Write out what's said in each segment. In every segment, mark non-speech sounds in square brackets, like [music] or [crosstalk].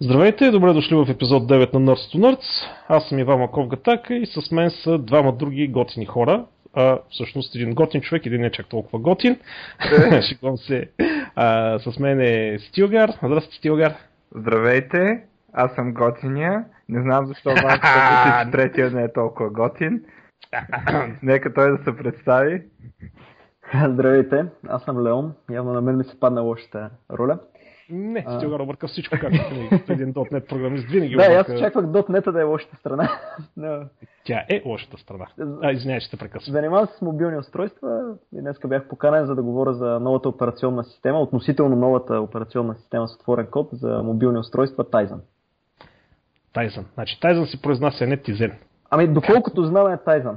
Здравейте, добре дошли в епизод 9 на Nerds to Nerds. Аз съм Иван Маков Гатака и с мен са двама други готини хора. А, всъщност един готин човек, един не чак толкова готин. [laughs] Шегувам се. А, с мен е Стилгар. Здрасти, Стилгар. Здравейте, аз съм готиния. Не знам защо вас [laughs] че третия не е толкова готин. [laughs] Нека той да се представи. Здравейте, аз съм Леон. Явно на мен ми се падна лошата роля. Не, а... Стилгар обърка всичко, както винаги. Един .NET програмист винаги Да, обърка... аз очаквах .NET да е лошата страна. [laughs] Но... Тя е лошата страна. А, извинявай, че те прекъсвам. Занимавам се с мобилни устройства и днес бях поканен за да говоря за новата операционна система, относително новата операционна система с отворен код за мобилни устройства Tizen. Tizen. Значи Tizen си произнася не Tizen. Ами, доколкото знам е Tizen.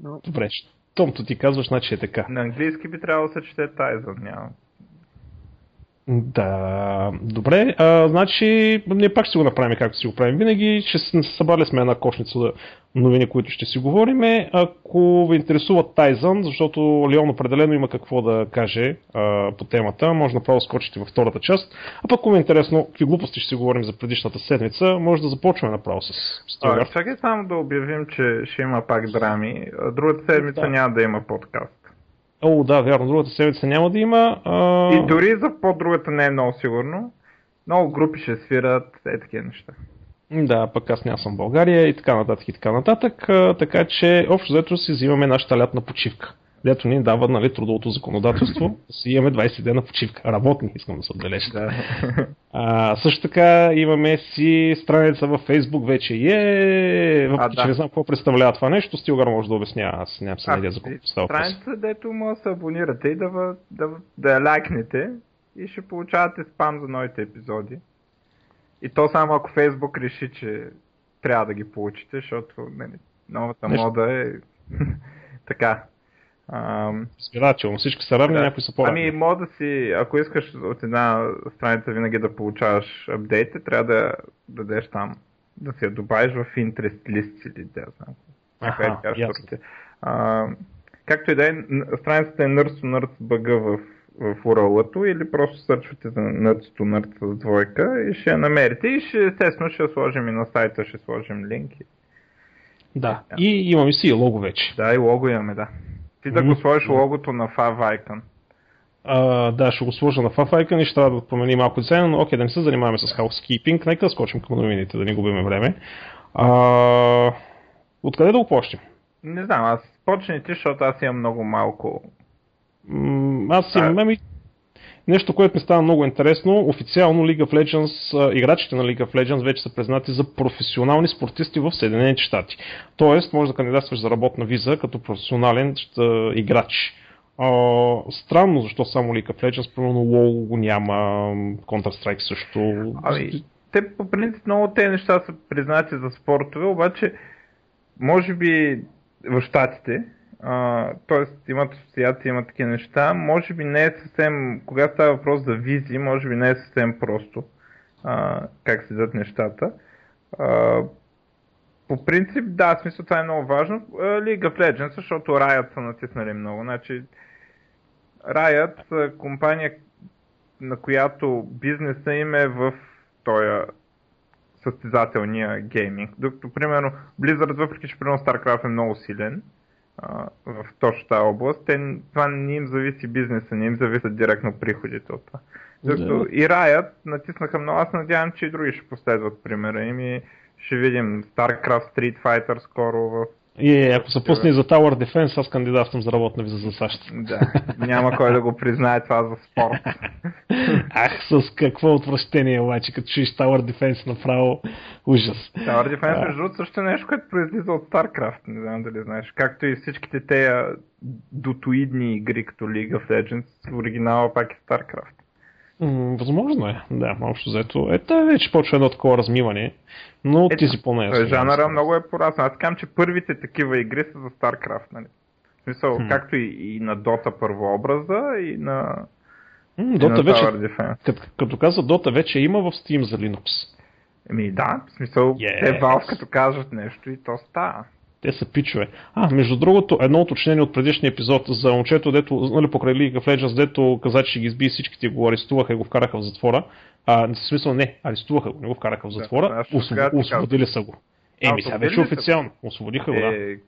Но... Добре, томто ти казваш, значи е така. На английски би трябвало да се чете Tizen, няма. Да, добре. А, значи, ние пак ще го направим както си го правим винаги. Ще събрали сме една кошница новини, които ще си говорим. Ако ви интересува Тайзън, защото Леон определено има какво да каже а, по темата, може направо скочите във втората част. А пък ако ви е интересно, какви глупости ще си говорим за предишната седмица, може да започваме направо с Стилгар. Чакай само да обявим, че ще има пак драми. Другата седмица да. няма да има подкаст. О, да, вярно, другата седмица няма да има. А... И дори за по-другата не е много сигурно. Много групи ще свират, е такива неща. Да, пък аз няма съм в България и така нататък и така нататък. А, така че общо взето си взимаме нашата лятна почивка. Дето ни дава нали, трудовото законодателство, [laughs] си имаме 20 дена почивка. Работни, искам да се отбележа. Да. А, също така имаме си страница във Facebook вече е, въпреки че да. не знам какво представлява това нещо, Стилгар може да обясня, аз нямам се идея за какво става Страница, дето може да се абонирате и да, да, да я лайкнете и ще получавате спам за новите епизоди. И то само ако Facebook реши, че трябва да ги получите, защото нали, новата Нещо. мода е [laughs] така. Избирателно. Всички са равни, да. някои са по-равни. Ами, може да си, ако искаш от една страница винаги да получаваш апдейти, трябва да дадеш там, да я добавиш в interest list или да знам. Аха, ясно. А, както и да е, страницата е Nerds to Nerds бъга в, в URL-ато или просто сърчвате за Nerds to Nerds с двойка и ще я намерите и ще, естествено ще сложим и на сайта, ще сложим линки. Да, и имаме си и лого вече. Да, и лого имаме, да. Ти да го сложиш логото на Favicon. Uh, да, ще го сложа на Favicon и ще трябва да промени малко дизайна, но окей, да не се занимаваме с housekeeping, нека да скочим към новините, да не губиме време. Uh, откъде да го почнем? Не знам, аз почни ти, защото аз имам много малко. Аз имам, ами, Нещо, което ми става много интересно, официално League of Legends, играчите на League of Legends вече са признати за професионални спортисти в Съединените щати. Тоест, може да кандидатстваш за работна виза като професионален играч. странно, защо само League of Legends, примерно WoW го няма, Counter-Strike също. Ами, те по принцип много те неща са признати за спортове, обаче може би в щатите, т.е. имат асоциации, имат такива неща. Може би не е съвсем, когато става въпрос за визи, може би не е съвсем просто а, как се дадат нещата. А, по принцип, да, смисъл това е много важно. League of Legends, защото Riot са натиснали много. Значи, Riot компания, на която бизнеса им е в този състезателния гейминг. Докато, примерно, Blizzard, въпреки че примерно StarCraft е много силен, в точно тази област, те, това не им зависи бизнеса, не им зависят директно приходите от това. Защото да. и Riot натиснаха много, аз надявам, че и други ще последват примера им и ще видим StarCraft Street Fighter скоро в и е, ако се пусне за Tower Defense, аз кандидатствам за работна виза за САЩ. Да, няма кой да го признае това за спорт. Ах, с какво отвращение обаче, като чуеш Tower Defense направо ужас. Tower Defense, между другото, също е нещо, което произлиза от StarCraft, не знам дали знаеш. Както и всичките тези дотоидни игри, като League of Legends, оригинала пак е StarCraft. Възможно е, да, общо взето. Ето вече почва едно такова размиване, но ти си по-неясно. Жанъра много е порасна. Аз казвам, че първите такива игри са за StarCraft, нали? В смисъл, хм. както и, и на Dota първообраза, и на, М, Dota вече, като, като каза Dota вече има в Steam за Linux. Еми да, в смисъл, yes. те Valve като кажат нещо и то става. Те са пичове. А, между другото, едно уточнение от предишния епизод за момчето, дето, нали, покрай League of Legends, дето каза, че ги изби всичките го арестуваха и го вкараха в затвора. А, в смисъл не, арестуваха го, не го вкараха в затвора, да, освоб... освободили са го. Еми, сега вече официално. Освободиха го, да. Е, е,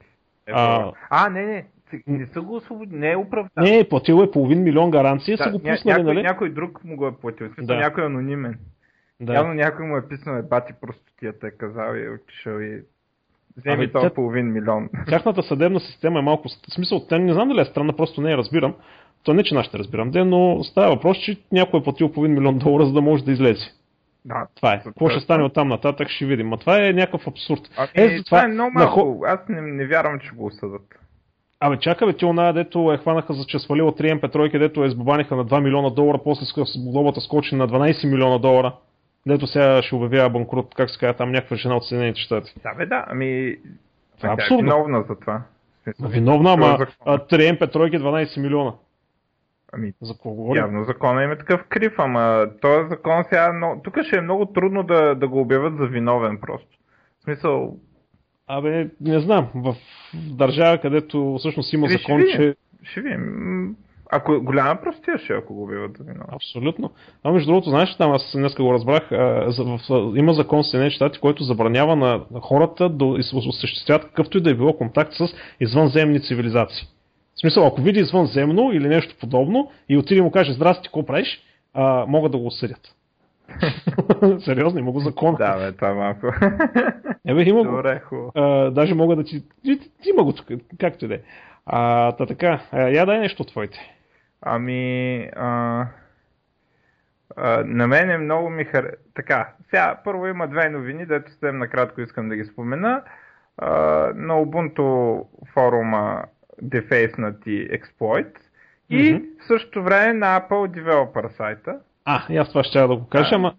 а, а, не, не, не са го освободили, не е оправдан. Не, платил е половин милион гаранция, да, са го пуснали, някой, нали? Някой друг му го е платил, да. някой анонимен. Да. Явно някой му е писнал, е бати простотията, е казал и е отишъл и вземи ами, този половин милион. [laughs] Тяхната съдебна система е малко, в смисъл, те не знам дали е странна, просто не я разбирам. То не, че нашите разбирам, де, но става въпрос, че някой е платил половин милион долара, за да може да излезе. Да, това е. Какво ще стане от там нататък, ще видим. Но това е някакъв абсурд. А, е, е, това, е много малко. На... Аз не, не вярвам, че го осъдат. Абе, чакай, бе, ти оная, дето е хванаха за че свалила 3 MP3, дето е сбабаниха на 2 милиона долара, после глобата скочи на 12 милиона долара. Дето сега ще обявява банкрут, как се казва, там някаква жена от Съединените щати. Да, бе, да, ами... Това е абсурдно. виновна за това. Виновна, ама 3 MP3 12 милиона. Ами, за какво говорим? Явно закона им е такъв крив, ама този закон сега... Но... Тук ще е много трудно да, да го обявят за виновен просто. В смисъл... Абе, не знам. В държава, където всъщност има закон, ще че... Ще видим. Ако е голяма простия ще, ако го убиват за виновен. Абсолютно. А между другото, знаеш, там аз днес го разбрах, а, за, в, има закон в Съединените щати, който забранява на, хората да осъществяват какъвто и да е било контакт с извънземни цивилизации. В смисъл, ако види извънземно или нещо подобно и отиде и му каже, здрасти, какво правиш, а, могат да го осъдят. [laughs] Сериозно, има го закон. Да, бе, това [laughs] е малко. Ебе, има Добре, го. А, даже мога да ти... Има го както и да е. А, та така, а, я дай нещо от твоите. Ами, а, а, на мен е много ми хар... Така, сега първо има две новини, дето съвсем накратко искам да ги спомена. А, на Ubuntu форума дефейснати експлойт и mm-hmm. в същото време на Apple Developer сайта. А, и аз това ще да го кажа, ама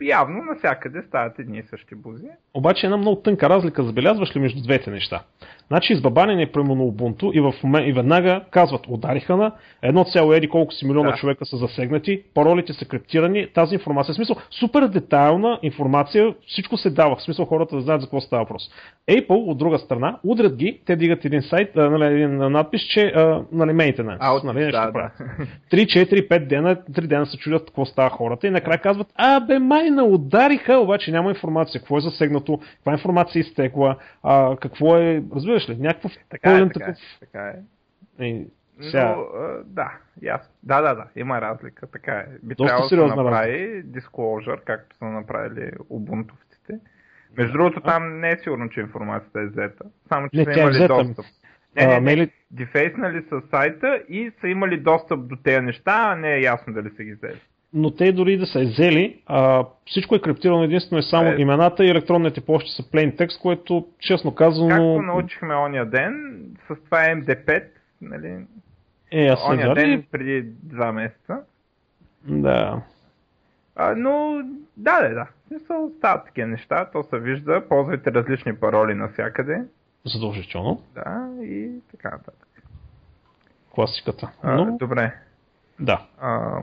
явно навсякъде стават едни и същи бузи. Обаче една много тънка разлика забелязваш ли между двете неща? Значи избабанен е прямо на Ubuntu и, в момент, и веднага казват, удариха на едно цяло еди колко си милиона да. човека са засегнати, паролите са криптирани, тази информация, в смисъл, супер детайлна информация, всичко се дава, в смисъл хората да знаят за какво става въпрос. Apple, от друга страна, удрят ги, те дигат един сайт, а, нали, един надпис, че а, нали, maintenance, а, нали, нещо да, правят. Да. 3, 4, 5 дена, 3 дена се чудят какво става хората и накрая казват, а бе майна, удариха, обаче няма информация, какво е засегнато, каква информация е изтекла, а, какво е, разбираш разбираш ли? Някакъв така е, така, такъв... е, така е. И, сега... Но, да, ясно. Да, да, да, има разлика, така е. Би трябвало да се направи disclosure, както са направили убунтовците. Между другото, там не е сигурно, че информацията е взета. Само, че не, са имали е достъп. Не, не, не, не. Дефейснали са сайта и са имали достъп до тези неща, а не е ясно дали са ги взели но те дори да са взели, а, всичко е криптирано единствено е само е. имената и електронните почти са plain text, което честно казано... Както научихме ония ден, с това MD5, нали? Е, аз ония ден преди два месеца. Да. А, но, да, да, да. Смисъл, стават такива неща, то се вижда, ползвайте различни пароли навсякъде. Задължително. Да, и така нататък. Класиката. Но... А, добре. Да. А,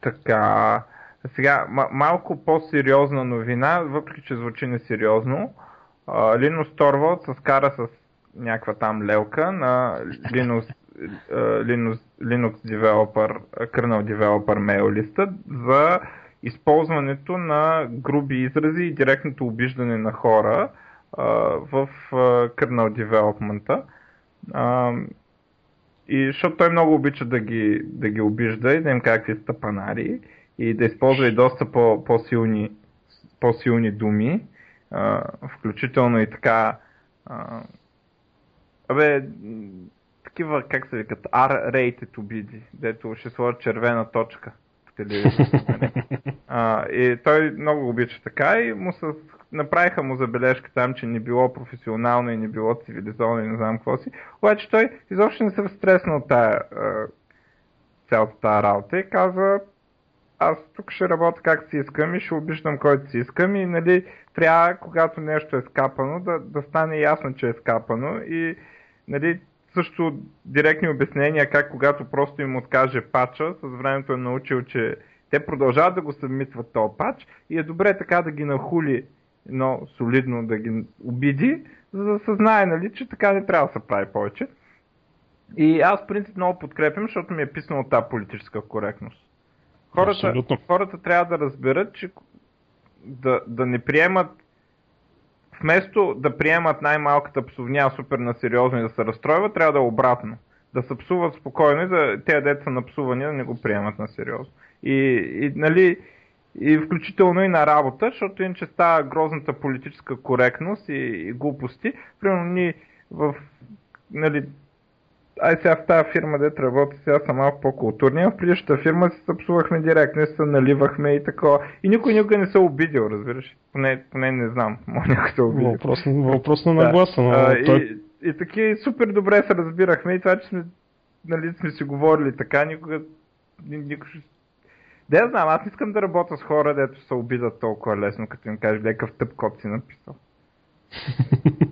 така, сега малко по-сериозна новина, въпреки че звучи несериозно. Linus Torvalds се скара с някаква там лелка на Linux, Linux, Linux Developer, Kernel Developer mail листа за използването на груби изрази и директното обиждане на хора в Kernel Development. И защото той много обича да ги, да ги обижда и да им какви стъпанари и да използва и доста по, по-силни, по-силни думи, а, включително и така а, абе, такива, как се викат, R-rated обиди, дето ще сложат червена точка по телевизията. [laughs] и той много обича така и му се направиха му забележка там, че не било професионално и не било цивилизовано и не знам какво си. Обаче той изобщо не се стресна от тая, цялата тази работа и каза аз тук ще работя как си искам и ще обиждам който си искам и нали, трябва, когато нещо е скапано, да, да стане ясно, че е скапано и нали, също директни обяснения как когато просто им откаже пача, с времето е научил, че те продължават да го съмитват този пач и е добре така да ги нахули но солидно да ги обиди, за да се знае, нали, че така не трябва да се прави повече. И аз, в принцип, много подкрепям, защото ми е писано тази политическа коректност. Хората, хората трябва да разберат, че да, да не приемат вместо да приемат най-малката псовня супер на сериозно и да се разстройват, трябва да е обратно. Да се псуват спокойно и да тези деца на псувани да не го приемат на сериозно. И, и, нали, и включително и на работа, защото иначе става грозната политическа коректност и, и глупости. Примерно ние в нали, ай сега в тази фирма, дето работя, сега съм малко по-културни, в предишната фирма се съпсувахме директно се наливахме и такова. И никой никога не се обидил, разбираш. Поне, поне не знам, [laughs] може някой се обидил. Въпрос, въпрос на нагласа, но а, той... и, и таки супер добре се разбирахме и това, че сме, нали, сме си говорили така, никога, никога да, знам, аз искам да работя с хора, дето се обидат толкова лесно, като им кажеш, лекав тъп код си написал. [laughs]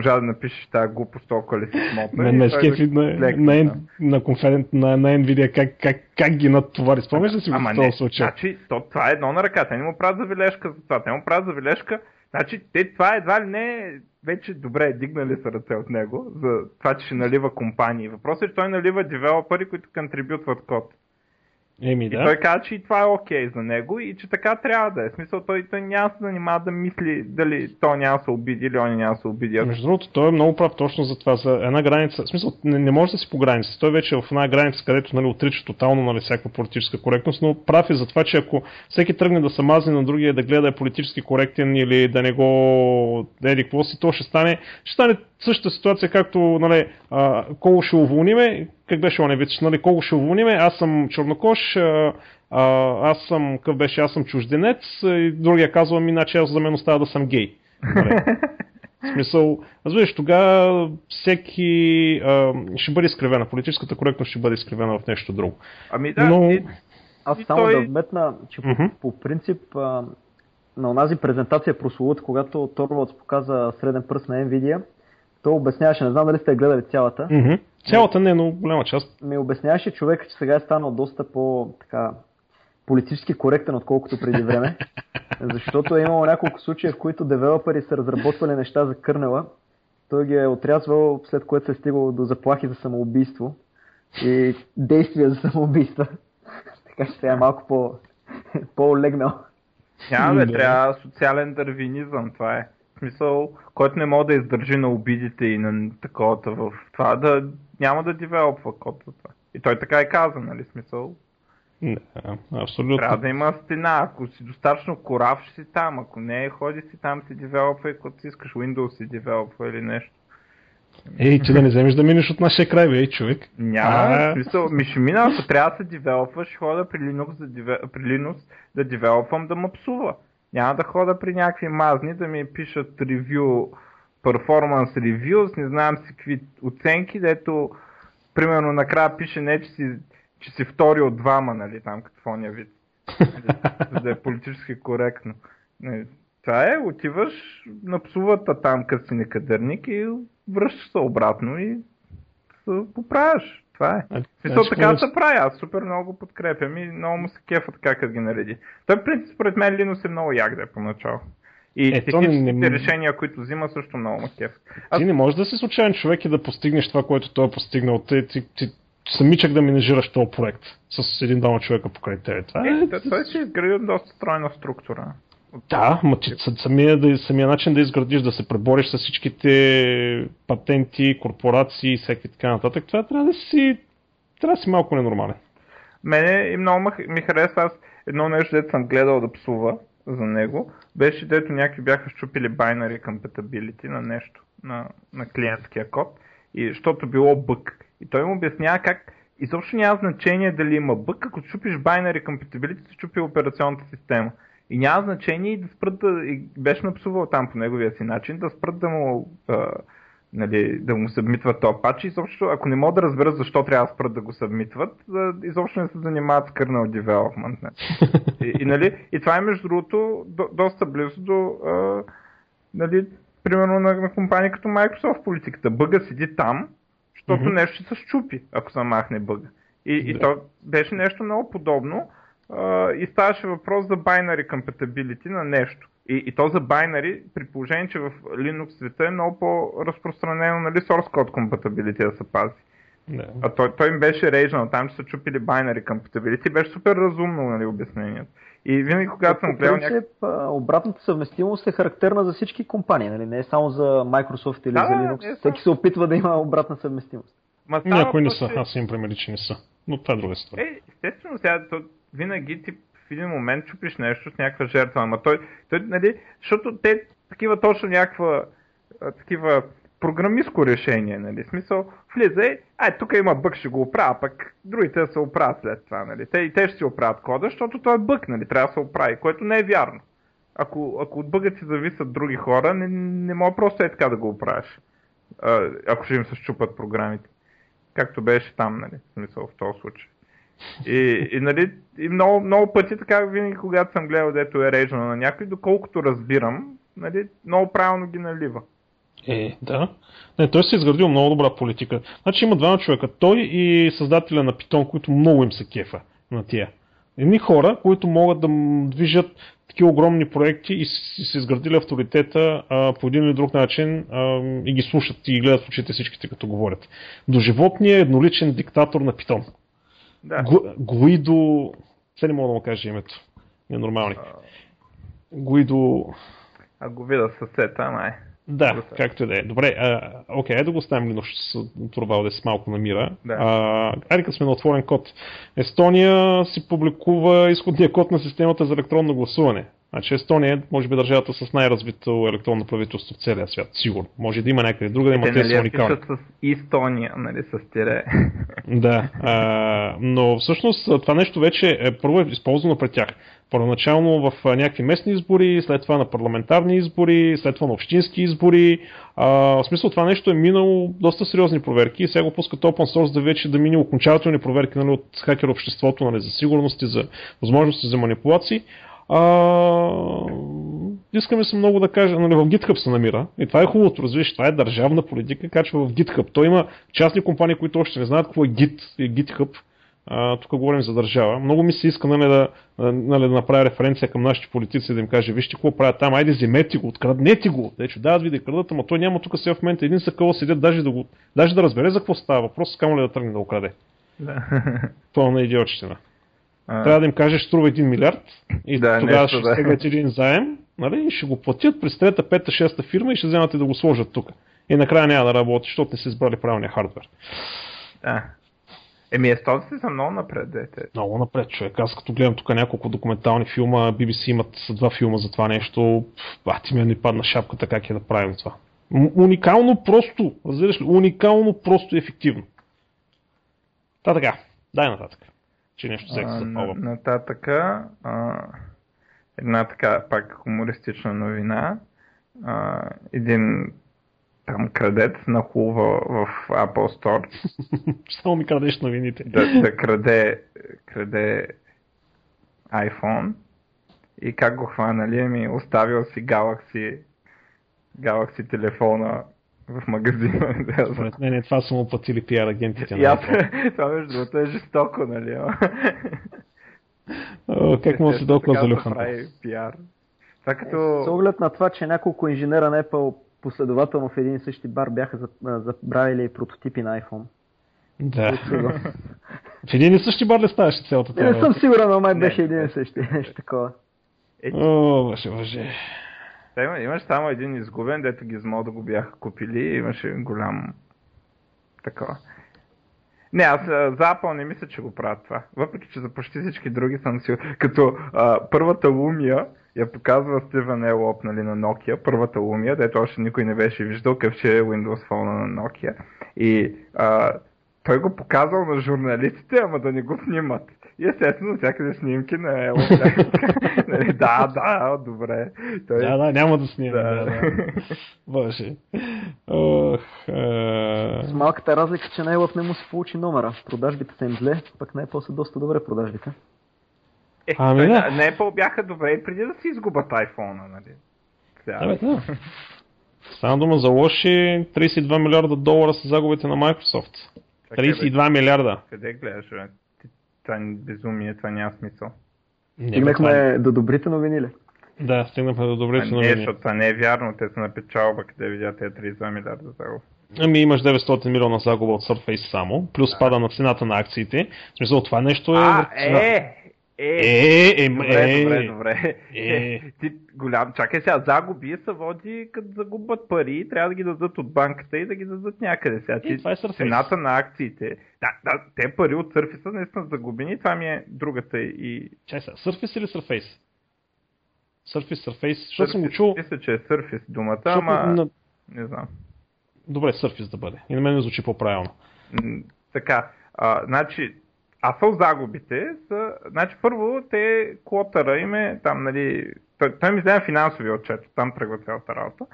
можа да напишеш тази глупост толкова ли си смотна. Мен ме скефи на, на, на, на, конферент, на, на Nvidia как, как, как ги натовари. Спомняш ли си в този случай? Значи, то, това е едно на ръка. Те не му правят завилешка за това. Те му правят завилешка. Значи, те, това едва ли не вече добре, дигнали са ръце от него за това, че ще налива компании. Въпросът е, че той налива девелопери, които контрибютват код. Еми, да. И той каза, че и това е окей okay за него и че така трябва да е. В смисъл, той, той няма се занимава да мисли дали то няма се обиди или он няма да се обиди. Между другото, той е много прав точно за това. За една граница, в смисъл, не, не може да си по граница. Той вече е в една граница, където нали, отрича тотално нали, всякаква политическа коректност, но прав е за това, че ако всеки тръгне да се мази на другия, да гледа е политически коректен или да не го еди какво си, то ще стане, ще стане същата ситуация, както нали, а, кого ще уволниме, как беше он вид, нали, кого ще уволниме, аз съм чернокош, а, а, аз съм, къв беше, аз съм чужденец и другия казва ми, иначе аз за мен остава да съм гей. Нали. [laughs] В смисъл, разбираш, тогава всеки а, ще бъде изкривена, политическата коректност ще бъде изкривена в нещо друго. Ами да, Но... и, аз само той... да вметна, че uh-huh. по, по принцип а, на онази презентация прословут, когато Торвалдс показа среден пръст на Nvidia, той обясняваше, не знам дали сте гледали цялата. Mm-hmm. Цялата не, но голяма част. Ми обясняваше човек, че сега е станал доста по така, политически коректен, отколкото преди време. [laughs] Защото е имало няколко случаи, в които девелопери са разработвали неща за кърнела. Той ги е отрязвал, след което се е стигало до заплахи за самоубийство и действия за самоубийства. [laughs] така че сега е малко по, [laughs] по-легнал. Няма бе, трябва социален дървинизъм, това е смисъл, който не може да издържи на обидите и на таковата в това, да няма да девелопва код за това. И той така е казан, нали, смисъл. Не, абсолютно. Трябва да има стена. Ако си достатъчно корав, ще си там. Ако не, ходи си там, си девелопва и когато си искаш Windows си девелопва или нещо. Ей, ти да не вземеш да минеш от нашия край, бе, ей, човек. Няма, смисъл, ми ще мина, ако трябва да се девелопва, ще хода при Linux, да, при Linux да девелопвам да ме псува. Няма да хода при някакви мазни да ми пишат ревю, перформанс ревю, не знам си какви оценки, дето примерно накрая пише не, че си, че си втори от двама, нали, там какво ня вид. За да е политически коректно. Не, това е, отиваш на псувата там, като си некадърник и връщаш се обратно и се поправяш. Това е. Мисля, така се прави, аз супер много подкрепям и много му се кефа така, като ги нареди. Той, в принцип, според мен Linux е много як да е поначало. И е, техническите не... решения, които взима, също много ме кеф. Аз... Ти не можеш да си случайен човек и да постигнеш това, което той е постигнал. Ти, ти, ти самичък да менежираш този проект с един двама човека покрай тебе. Това е, е, той си е изградил доста стройна структура. Да, ма ти, самия, да, самия начин да изградиш, да се пребориш с всичките патенти, корпорации и всеки така нататък, това трябва да си, трябва да си малко ненормален. Мене и много ми харесва, аз едно нещо, дето съм гледал да псува за него, беше дето някакви бяха щупили binary compatibility на нещо, на, на клиентския код, и, защото било бък. И той му обяснява как изобщо няма значение дали има бък, ако чупиш binary compatibility, се чупи операционната система. И няма значение и да спрат да... И беше напсувал там по неговия си начин, да спрат да му... А, нали, да му събмитват този пач. Изобщо, ако не могат да разберат защо трябва да спрат да го събмитват, да, изобщо не се занимават с kernel development. Не. И, и, нали, и това е между другото до, доста близо до а, нали, примерно на, на компания като Microsoft политиката. Бъга седи там, защото mm-hmm. нещо ще се щупи, ако се махне бъга. И, и то беше нещо много подобно и ставаше въпрос за binary compatibility на нещо. И, и то за байнари, при положение, че в Linux света е много по-разпространено нали, source code compatibility да се пази. Да. А той, той им беше рейжнал, там че са чупили binary compatibility, беше супер разумно нали, обяснението. И винаги когато съм гледал някакъв... обратната съвместимост е характерна за всички компании, нали? не е само за Microsoft или Да, за Linux. е Всеки се опитва да има обратна съвместимост. Ма Някои не са, аз имам примери, че не са. Но това е друга история. Е, естествено, сега винаги ти в един момент чупиш нещо с някаква жертва, ама той, той нали, защото те такива точно някаква такива програмистко решение, нали, смисъл, влиза и, ай, тук има бък, ще го оправя, пък другите се оправят след това, нали, те и те ще си оправят кода, защото той е бък, нали, трябва да се оправи, което не е вярно. Ако, ако от бъгът си зависят други хора, не, не мога просто е така да го оправиш, ако ще им се щупат програмите. Както беше там, нали, смисъл в този случай. И, и, нали, и много, много пъти така винаги, когато съм гледал, дето е режено на някой, доколкото разбирам, нали, много правилно ги налива. Е, да. Не, той се изградил много добра политика. Значи има двама човека. Той и създателя на Python, които много им се кефа на тия. Едни хора, които могат да движат такива огромни проекти и са изградили авторитета а, по един или друг начин а, и ги слушат и гледат в очите всичките като говорят. До животния едноличен диктатор на Python. Да. Гу- Гуидо... Все не мога да му кажа името. Ненормалник. Гуидо... А го видя съсета, ама е. Да, Добре. както и да е. Добре, а, окей, айде да го оставим Linux с Турвалдес малко намира. Да. А, айде като сме на отворен код. Естония си публикува изходния код на системата за електронно гласуване. Значи Естония е, може би, държавата с най-развито електронно правителство в целия свят. Сигурно. Може да има някъде друга, да има Те те нали са уникални. с Естония, нали, с тире. [laughs] Да, а, но всъщност това нещо вече е първо е използвано пред тях. Първоначално в някакви местни избори, след това на парламентарни избори, след това на общински избори. А, в смисъл това нещо е минало доста сериозни проверки и сега го пускат open source да вече да мине окончателни проверки нали, от хакер обществото нали, за сигурност и за възможности за манипулации. А, искаме се много да кажа, нали, в GitHub се намира. И това е хубавото, разбираш, това е държавна политика, качва в GitHub. Той има частни компании, които още не знаят какво е Git и GitHub. А, тук говорим за държава. Много ми се иска нали, да, нали, да направя референция към нашите политици, да им каже, вижте какво правят там, айде вземете го, откраднете го. Те че дават ви да крадат, ама той няма тук сега в момента един съкъл седят, даже да, го, даже да разбере за какво става въпрос, камо ли да тръгне да го краде. да. [laughs] Пълна идиотщина. А, Трябва да им кажеш, струва 1 милиард и Да, тогава нещо, ще да. стегнат един заем нали, и ще го платят през трета, пета, шеста фирма и ще вземат и да го сложат тук. И накрая няма да работи, защото не са избрали правилния хардвер. да. Еми, естонците са много напред, дете. Много напред, човек. Аз като гледам тук няколко документални филма, BBC имат два филма за това нещо, а ти ми не падна шапката как е да правим това. Уникално просто, разбираш ли, уникално просто и ефективно. Та така, дай нататък. Че нещо взех за на-. Нататъка, а, една така пак хумористична новина. А, един там крадец нахлува в Apple Store [laughs] Само ми крадеш новините. да, да краде, краде iPhone и как го хванали, ми оставил си Galaxy, Galaxy телефона в магазина. [laughs] Според мен е това са му платили пиар агентите И на аз, това между другото е жестоко, нали? Как му се толкова залюхан? пиар. Това С като... оглед на това, че няколко инженера на Apple последователно в един и същи бар бяха забравили прототипи на iPhone. Да. [laughs] В един и същи бар ли ставаше цялата Не, не съм сигурен, но май беше един и същи. [laughs] Нещо такова. Е, О, боже, боже. Та има, имаш само един изгубен, дето Gizmo да го бяха купили и имаше голям такова. Не, аз за Apple не мисля, че го правят това. Въпреки, че за почти всички други съм си... Като а, първата Lumia я показва Стивен Елоп нали, на Nokia, първата Lumia, дето още никой не беше виждал какъв ще е Windows Phone на Nokia. И а, той го показал на журналистите, ама да не го снимат. И естествено, всякъде снимки на Елоп. [laughs] Нали, да, да, добре. Той... Да, да, няма да снимам. Да, Да. Боже. Ох, е... С малката разлика, че на Елъп не му се получи номера. Продажбите са им зле, пък на Apple са доста добре продажбите. Е, Ами да. на- на Apple бяха добре и преди да си изгубят iPhone-а, нали? Сега. Да, бе, да. Дума за лоши 32 милиарда долара са загубите на Microsoft. Така, бе, 32 милиарда. Къде гледаш, бе? Това е безумие, това няма смисъл. Стигнахме до добрите новини ли? Да, стигнахме до добри Не, защото това не е вярно, те са на печалба, къде видят тези 32 милиарда загуба. Ами имаш 900 милиона загуба от Surface само, плюс пада на цената на акциите. В смисъл това нещо е... А, е, е, Е, е, добре, е, добре, добре. е. Ти голям, чакай сега, загуби се води като загубят пари, трябва да ги дадат от банката и да ги дадат някъде. Сега, Е, ти, това е Surface. цената на акциите, да, да, те пари от Surface наистина загубени, това ми е другата и... Чай сега, Surface или Surface? Surface, Surface, защото съм го чул... Мисля, че е Surface думата, защото ама на- не знам. Добре, Surface да бъде. И на мен ми звучи по-правилно. Така, а, значи, а са загубите са, значи първо те, клотъра им е там, нали, той, той ми взема финансови отчет, там тръгва цялата работа.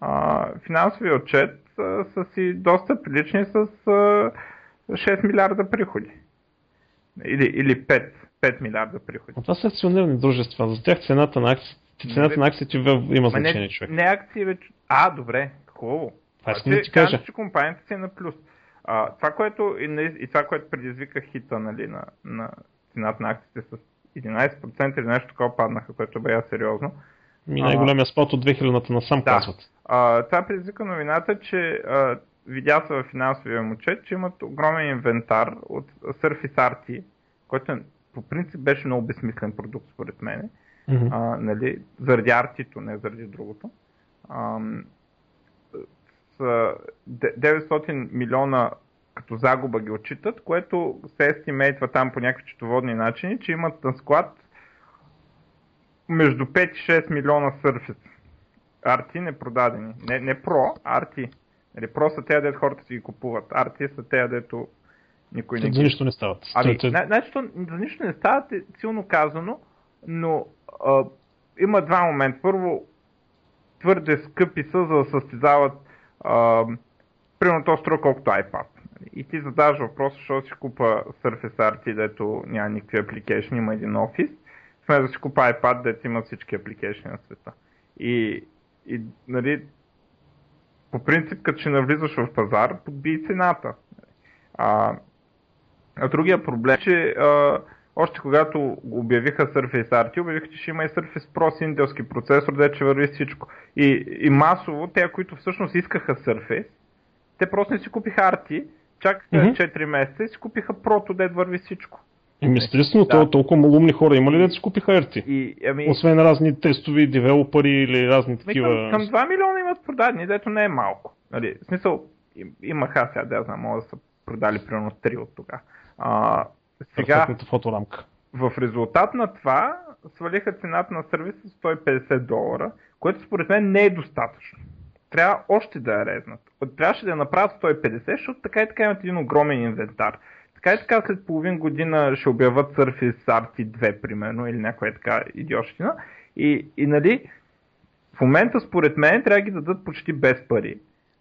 А, финансови отчет а, са си доста прилични с а, 6 милиарда приходи. Или, или 5, 5 милиарда приходи. Но това са акционерни дружества. За тях цената на акциите, цената на акциите има Ма значение, не, човек. не акции вече. А, добре, хубаво. Да ти кажа. че компанията си е на плюс. А, това, което и, и това, което предизвика хита нали, на, на цената на акциите с 11% или нещо такова паднаха, което бе сериозно. Ми А. най-големия спад от 2000-та насам Да. казват. А, това предизвика новината, че а, видя се в финансовия му чет, че имат огромен инвентар от Surface RT, който е- по принцип беше много безсмислен продукт според мен. Мгм. а, нали, заради артито, не заради другото. Де- 900 милиона като загуба ги отчитат, което се естимейтва там по някакви четоводни начини, че имат на склад между 5 и 6 милиона Surface. Арти непродадени. Не, не Pro, Арти. Нали, Pro са тези, дето хората си ги купуват. Арти са тези, дето никой не За ги нищо не стават. Ами, значи, за нищо не става, е силно казано, но а, има два момента. Първо, твърде скъпи са, за да състезават примерно то струва колкото iPad. И ти задаваш въпрос, защо си купа Surface RT, дето няма никакви апликейшни, има един офис, сме да си купа iPad, дето има всички апликейшни на света. И, и нали, по принцип, като ще навлизаш в пазар, подбий цената. А, а другия проблем е, че а, още когато обявиха Surface RT, обявиха, че ще има и Surface Pro с интелски процесор, де че върви всичко. И, и масово, те, които всъщност искаха Surface, те просто не си купиха RT, чакаха Мгм. 4 месеца и си купиха Pro, де върви всичко. Еми, естествено, Да. да. толкова малумни хора има ли да си купиха RT? И, ами, Освен разни тестови девелопери или разни Ми, такива... Към, към 2 милиона имат продадени, дето не е малко. Нали, в смисъл, им- имаха сега, да знам, може да са продали примерно 3 от тогава. Сега, фоторамка. в резултат на това, свалиха цената на сервис с 150 долара, което според мен не е достатъчно. Трябва още да я резнат. Трябваше да я направят 150, защото така и така имат един огромен инвентар. Така и така след половин година ще обяват Surface RT 2, примерно, или някоя така идиощина. И, и нали, в момента според мен трябва да ги дадат почти без пари,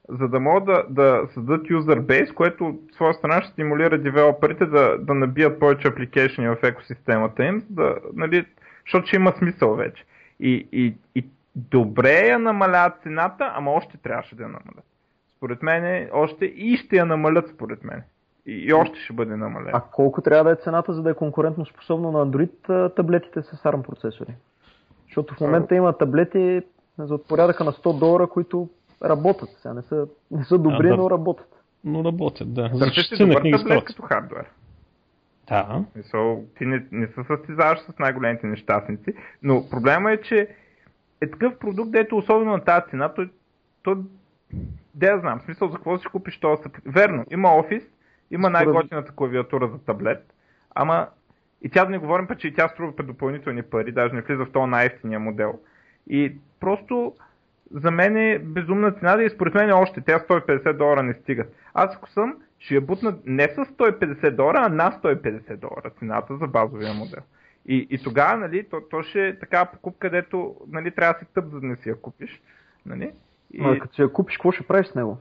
за да могат да, да създадат user base, което от своя страна ще стимулира девелоперите да, да набият повече апликейшни в екосистемата им, да, нали, защото ще има смисъл вече. И, и, и добре я намаляват цената, ама още трябваше да я намалят. Според мен е още и ще я намалят според мен. И, и още ще бъде намалена. А колко трябва да е цената, за да е конкурентно способно на Android таблетите с ARM процесори? Защото в момента има таблети за от порядъка на 100 долара, които работят. Сега не са, не са добри, А, да. но работят. Но работят, да. За Търсиш си 60 на добър таблет стават. като хардвер. Да. Мисъл, ти не, не се състезаваш с най-големите нещастници, но проблема е, че е такъв продукт, дето особено на тази цена, той, той де я знам, смисъл за какво да си купиш този. Верно, има офис, има най-готината клавиатура за таблет, ама и тя да не говорим пък, че и тя струва допълнителни пари, даже не влиза в този най-ефтиния модел. И просто за мен е безумна цена да и според мен е още. Тя 150 долара не стигат. Аз ако съм, ще я бутна не с 150 долара, а на 150 долара цената за базовия модел. И, и тогава, нали, то, то ще е такава покупка, където нали, трябва да си тъп, за да не си я купиш. Нали? И, Но като си я купиш, какво ще правиш с него?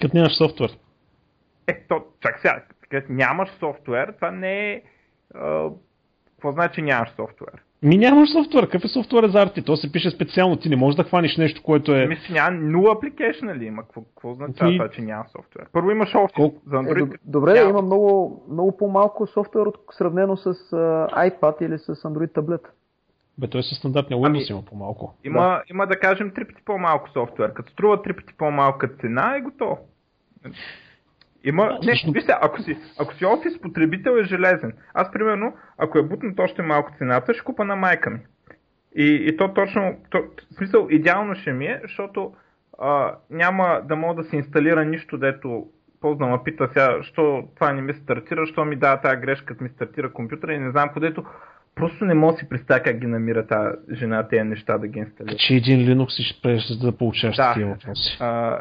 Като нямаш софтуер. е, то, чак сега, като нямаш софтуер, това не е... а, Какво значи нямаш софтуер? Ми нямаш софтуер. Какъв е софтуер за арти? То се пише специално. Ти не можеш да хванеш нещо, което е... Мисля, няма нула апликейшн ли има? Какво, какво означава това, че няма софтуер? Първо имаш офис Колко- за Е, Android. доб- добре, няма. има много, много по-малко софтуер сравнено с а, iPad или с Android таблет. Бе, той със стандартния Windows ами, има по-малко. Има, да. има да кажем три пъти по-малко софтуер. Като струва три пъти по-малка цена е готово. Има, не, вижте, ако си, ако си офис потребител е железен. Аз, примерно, ако е бутнат още малко цената, ще купа на майка ми. И, и то точно, то, в смисъл, идеално ще ми е, защото а, няма да мога да се инсталира нищо, дето ползна ме пита сега, що това не ми стартира, що ми дава тази грешка, като ми стартира компютъра и не знам където. Просто не мога да си представя как ги намира тази жена тези неща да ги инсталира. Че един Linux и ще да получаваш да. такива въпроси. А,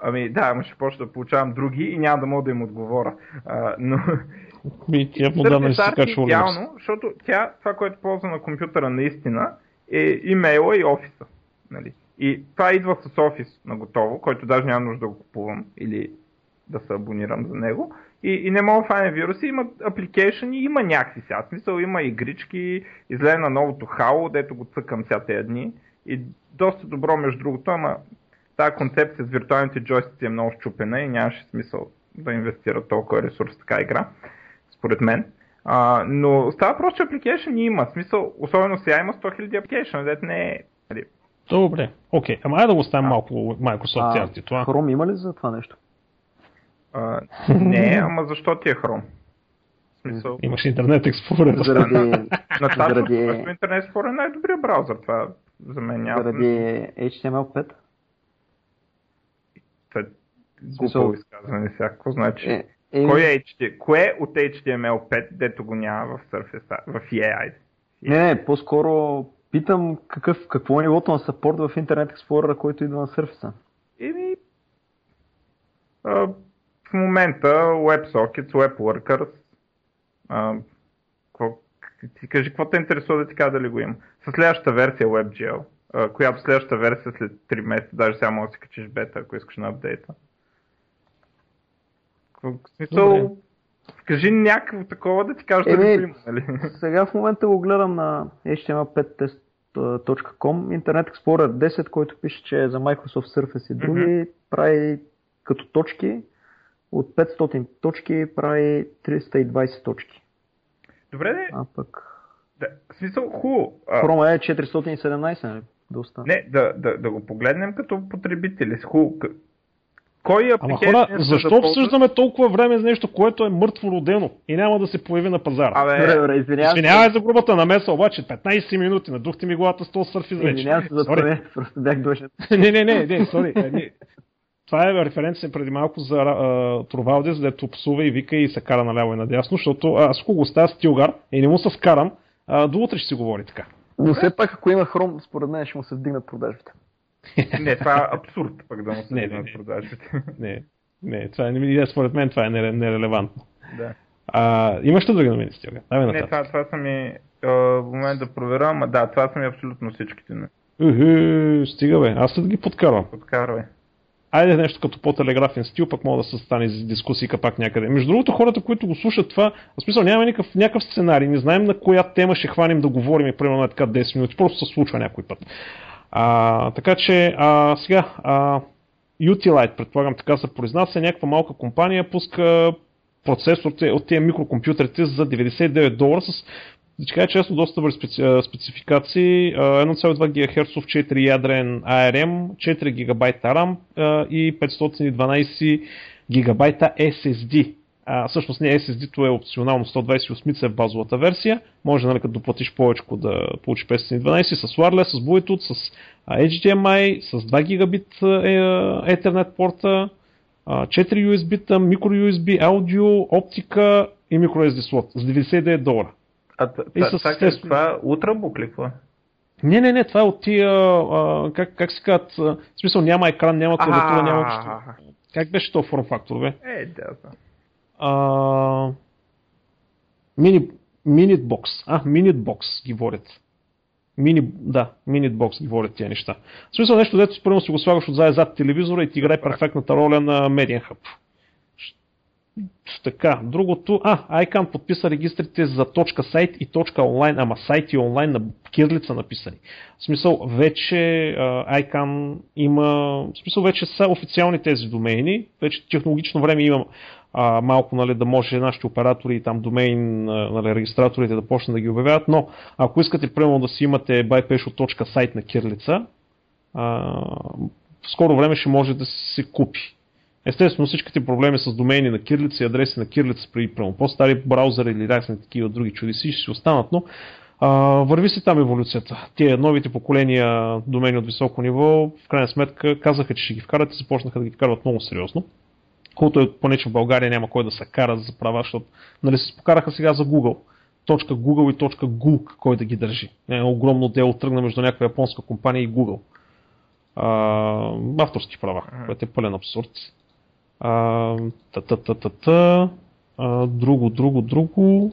ами да, ама ще почна да получавам други и няма да мога да им отговоря. А, но... И тя подавна си качва идеално, защото тя, това, което ползва на компютъра наистина, е имейла и офиса. Нали? И това идва с офис на готово, който даже няма нужда да го купувам или да се абонирам за него. И, и не мога да файне вируси, има апликейшн и има някакси сега. Смисъл има игрички, излезе на новото Halo, дето го цъкам сега тези дни. И доста добро между другото, ама тази концепция с виртуалните джойстици е много щупена и нямаше смисъл да инвестира толкова ресурс в така игра, според мен. А, но става просто, че application има. Смисъл, особено сега има 100 000 application, дете не е... Нали. Добре, окей. Okay. Ама да го оставим малко Microsoft а, това. Chrome има ли за това нещо? А, не, [laughs] ама защо ти е Chrome? Смисъл... Имаш интернет Explorer. Заради... [laughs] на заради... интернет Explorer е най-добрият браузър. Това за мен няма. Заради HTML5? Глупо изказване. Какво значи? Е, е... Кой е HTML? Кое от HTML5, дето го няма в Surface, в EAI? Не, не, по-скоро питам какъв, какво е нивото на саппорт в Internet Explorer, който идва на Surface. Еми, в момента WebSockets, WebWorkers, а, какво, ти кажи, какво те интересува да ти кажа дали го има? С следващата версия WebGL, а, която следващата версия след 3 месеца, даже сега може да си качиш бета, ако искаш на апдейта. Смисъл, кажи някакво такова да ти кажа дали го има, нали? [laughs] Сега в момента го гледам на html5test.com, Internet Explorer 10, който пише, че е за Microsoft Surface и други, mm-hmm. прави като точки от 500 точки прави 320 точки. Добре, де. А пък... Да, смисъл, хубаво. Хрома е 417, нали? Доста. Не, да, да, да го погледнем като потребители. Хубаво. Кой Ама хора, защо да обсъждаме толкова време за нещо, което е мъртво родено и няма да се появи на пазара? Абе, извинявай. Извинявай за грубата намеса, обаче 15 минути, надухте ми главата с този сърф изрече. Извинявам се за това, [laughs] просто бях дошъл. [laughs] не, не, не, не, сори. Е, това е референция преди малко за Тровалдес, дето псува и вика и се кара наляво и надясно, защото аз ако го оставя Стилгар и не му се скарам, до утре ще си говори така. Но все пак, ако има хром, според мен ще му се вдигнат продажбите. [laughs] не, това е абсурд пък да му се вдигнат продажбите. [laughs] не, не, това е, според мен това е нерелевантно. Да. А, имаш ли други новини, Стилгар? не, това, това са ми в момент да проверявам, а да, това са ми абсолютно всичките. Уху, стига бе, аз да ги подкарвам. Подкарвай айде нещо като по-телеграфен стил, пък мога да се стане дискусии пак някъде. Между другото, хората, които го слушат това, в смисъл няма някакъв, някакъв сценарий, не знаем на коя тема ще хванем да говорим и примерно на така 10 минути, просто се случва някой път. А, така че а, сега а, Utilite, предполагам така се произнася, някаква малка компания пуска процесорите от тези микрокомпютрите за 99 долара с да кажа честно, доста добри специ... спецификации. 1,2 ГГц 4 ядрен ARM, 4 ГБ RAM и 512 ГБ SSD. А, всъщност не SSD-то е опционално 128 е в базовата версия. Може нали, като доплатиш повече да получиш 512 с wireless, с Bluetooth, с HDMI, с 2 гигабит Ethernet порта, 4 USB-та, micro USB, аудио, оптика и microSD слот с 99 долара. А и с с това ултрабук ли какво? Не, не, не, това е от тия, а, как, как се казват, в смисъл няма екран, няма клавиатура, няма. Как беше то форм фактор, бе? Е, да, да. А, мини, Minute А, Minute ги водят. Мини, да, Minute ги водят тия неща. В смисъл нещо, дето първо си го слагаш отзад зад телевизора и ти играе перфектната роля на Median Hub. Така, другото, а, ICANN подписа регистрите за точка сайт и точка онлайн, ама сайт и онлайн на кирлица написани. В смисъл, вече uh, ICANN има, в смисъл, вече са официални тези домейни, вече технологично време има а, малко нали, да може нашите оператори и там домейн, нали, регистраторите да почнат да ги обявяват, но ако искате примерно да си имате bypesho.site на кирлица, а, в скоро време ще може да се купи. Естествено всичките проблеми с домейни на кирлица и адреси на кирлица при прямо по-стари браузъри или разни такива други чудеси ще си останат, но а, върви си там еволюцията. Тия новите поколения домени от високо ниво, в крайна сметка казаха, че ще ги вкарат и започнаха да ги вкарват много сериозно. Колкото е, поне че в България няма кой да се кара за права, защото нали, се покараха сега за Google. Точка Google и точка Google, кой да ги държи. Е, огромно дело тръгна между някаква японска компания и Google. А, авторски права, което е пълен абсурд. Та, та, та, та, та. А, друго, друго, друго.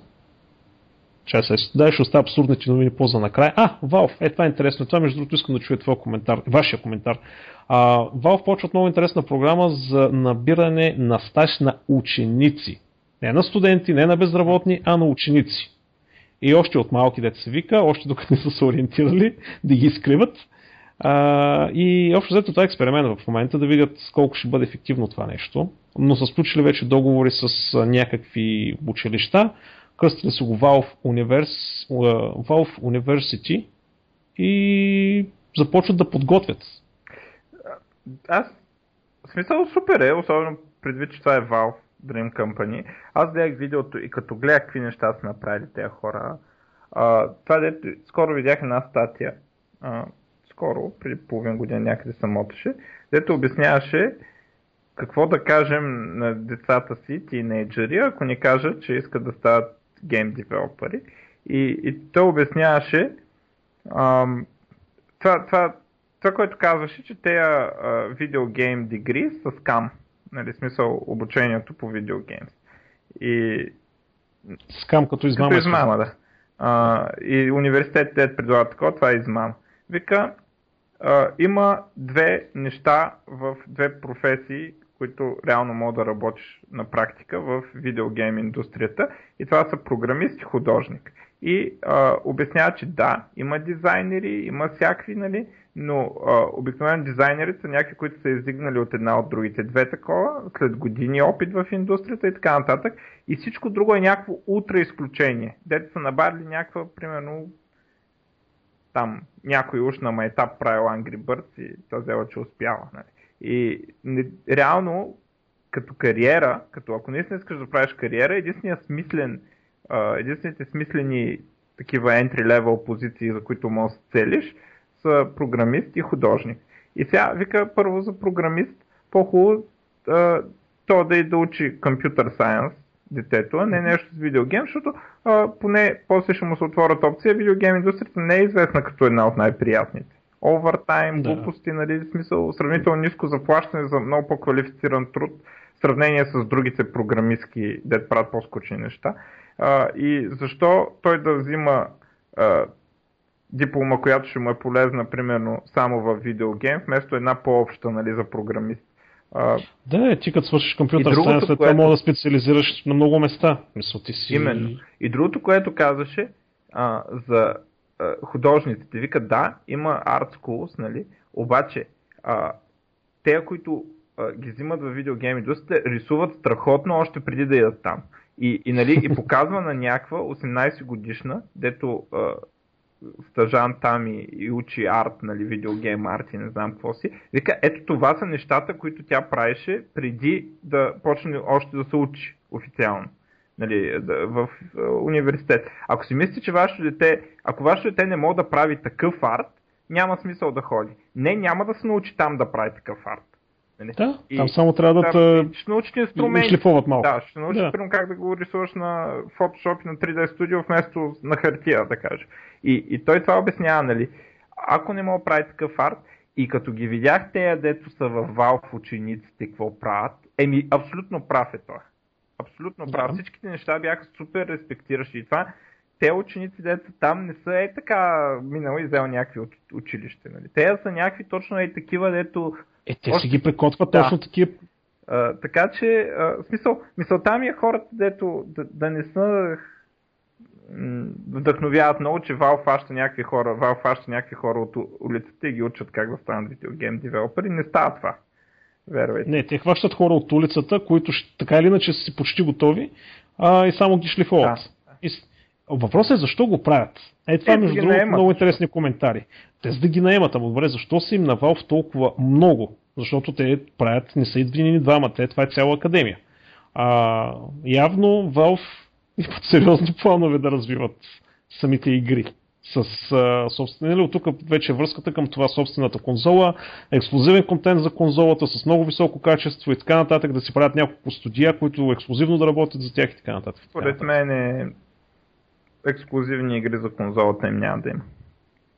Чай се, дай ще оставя абсурдните новини по-за накрая. А, Valve, е това е интересно. Това между другото искам да чуя твоя коментар, вашия коментар. А, Valve почват много интересна програма за набиране на стаж на ученици. Не на студенти, не на безработни, а на ученици. И още от малки деца се вика, още докато не са се ориентирали, да ги изкриват. А, и общо взето това е експеримент в момента да видят колко ще бъде ефективно това нещо. Но са сключили вече договори с някакви училища, кръстили са го Valve, Univers, Valve University и започват да подготвят. Аз, смисъл супер е, особено предвид, че това е Valve Dream Company. Аз гледах видеото и като гледах какви неща са направили тези хора, а, това дето, скоро видях една статия, а, скоро, преди половин година някъде се моташе, дето обясняваше какво да кажем на децата си, тинейджери, ако ни кажат, че искат да стават гейм девелопери. И, и той обясняваше ам, това, това, това, което казваше, че тези видеогейм дегри са скам. Нали, смисъл обучението по видеогеймс. И... Скам като измама. Като измама, да. А, и университетите предлагат такова, това е измама. Вика, има две неща в две професии, които реално мога да работиш на практика в видеогейм индустрията и това са програмист и художник. И а, обяснява, че да, има дизайнери, има всякакви, нали, но обикновено дизайнерите са някакви, които са издигнали от една от другите две такова, след години опит в индустрията и така нататък. И всичко друго е някакво утра изключение. Дете са набавили някаква, примерно, там някой уж на майтап правил Angry Birds и то взела, че успява. Нали. И не, реално, като кариера, като ако наистина искаш да правиш кариера, единственият смислен, единствените смислени такива entry-level позиции, за които можеш да целиш, са програмист и художник. И сега вика първо за програмист, по-хубаво то да и да учи компютър сайенс, детето, а не нещо с видеогейм, защото а, поне после ще му се отворят опция, видеогейм индустрията не е известна като една от най-приятните. Овертайм, да. глупости, нали, в смисъл сравнително ниско заплащане за много по-квалифициран труд, в сравнение с другите програмистки, дет правят по-скучни неща. А, и защо той да взима а, диплома, която ще му е полезна, примерно, само в видеогейм, вместо една по-обща, нали, за програмист. А, да, ти като свършиш компютър сайенс, след това мога да специализираш на много места. Мисъл, ти си... Именно. И другото, което казаше а, за а, художниците, вика да, има art schools, нали, обаче а, те, които а, ги взимат в видеогейм индустрията, рисуват страхотно още преди да идат там. И, и, нали, и [laughs] показва на някаква 18 годишна, дето а, стъжан там и, и учи арт, нали, видеогейм арт и не знам какво си. Вика, ето това са нещата, които тя правеше преди да почне още да се учи официално. Нали, да, в университет. Ако си мислите, че вашето дете, ако вашето дете не може да прави такъв арт, няма смисъл да ходи. Не, няма да се научи там да прави такъв арт. Нали? Да, и, там само трябва да, да ще научите инструменти. Шлифоват малко. Да, ще научиш да. как да го рисуваш на Photoshop и на 3D Studio вместо на хартия, да кажа. И, и той това обяснява, нали? Ако не мога да прави такъв арт, и като ги видях те, дето са в Valve учениците, какво правят, еми, абсолютно прав е той. Абсолютно прав. Да. Всичките неща бяха супер респектиращи. И това, те ученици, дето там не са е така минало и взел някакви от училище. Нали? Те са някакви точно е такива, дето... Е, те още... си ги прекотват да. точно такива А, така че, а, смисъл, мисълта ми е хората, дето да, да не са вдъхновяват много, че Valve фаща някакви хора, Valve фаща някакви хора от улицата и ги учат как да станат видеогейм девелопери. Не става това. Вервайте. Не, те хващат хора от улицата, които така или иначе са си почти готови а, и само ги шлифоват. Да. И, въпросът е защо го правят. Е, това е, между другото много интересни коментари. Те за да ги наемат, ама добре, защо са им на Valve толкова много? Защото те правят, не са едвинени двама, те, това е цяла академия. А, явно Valve [laughs] имат сериозни планове да развиват самите игри с а, собствен, нали, от тук вече връзката към това собствената конзола, ексклюзивен контент за конзолата с много високо качество и така нататък, да си правят няколко студия, които ексклюзивно да работят за тях и така нататък. Според мен е ексклюзивни игри за конзолата им няма да има.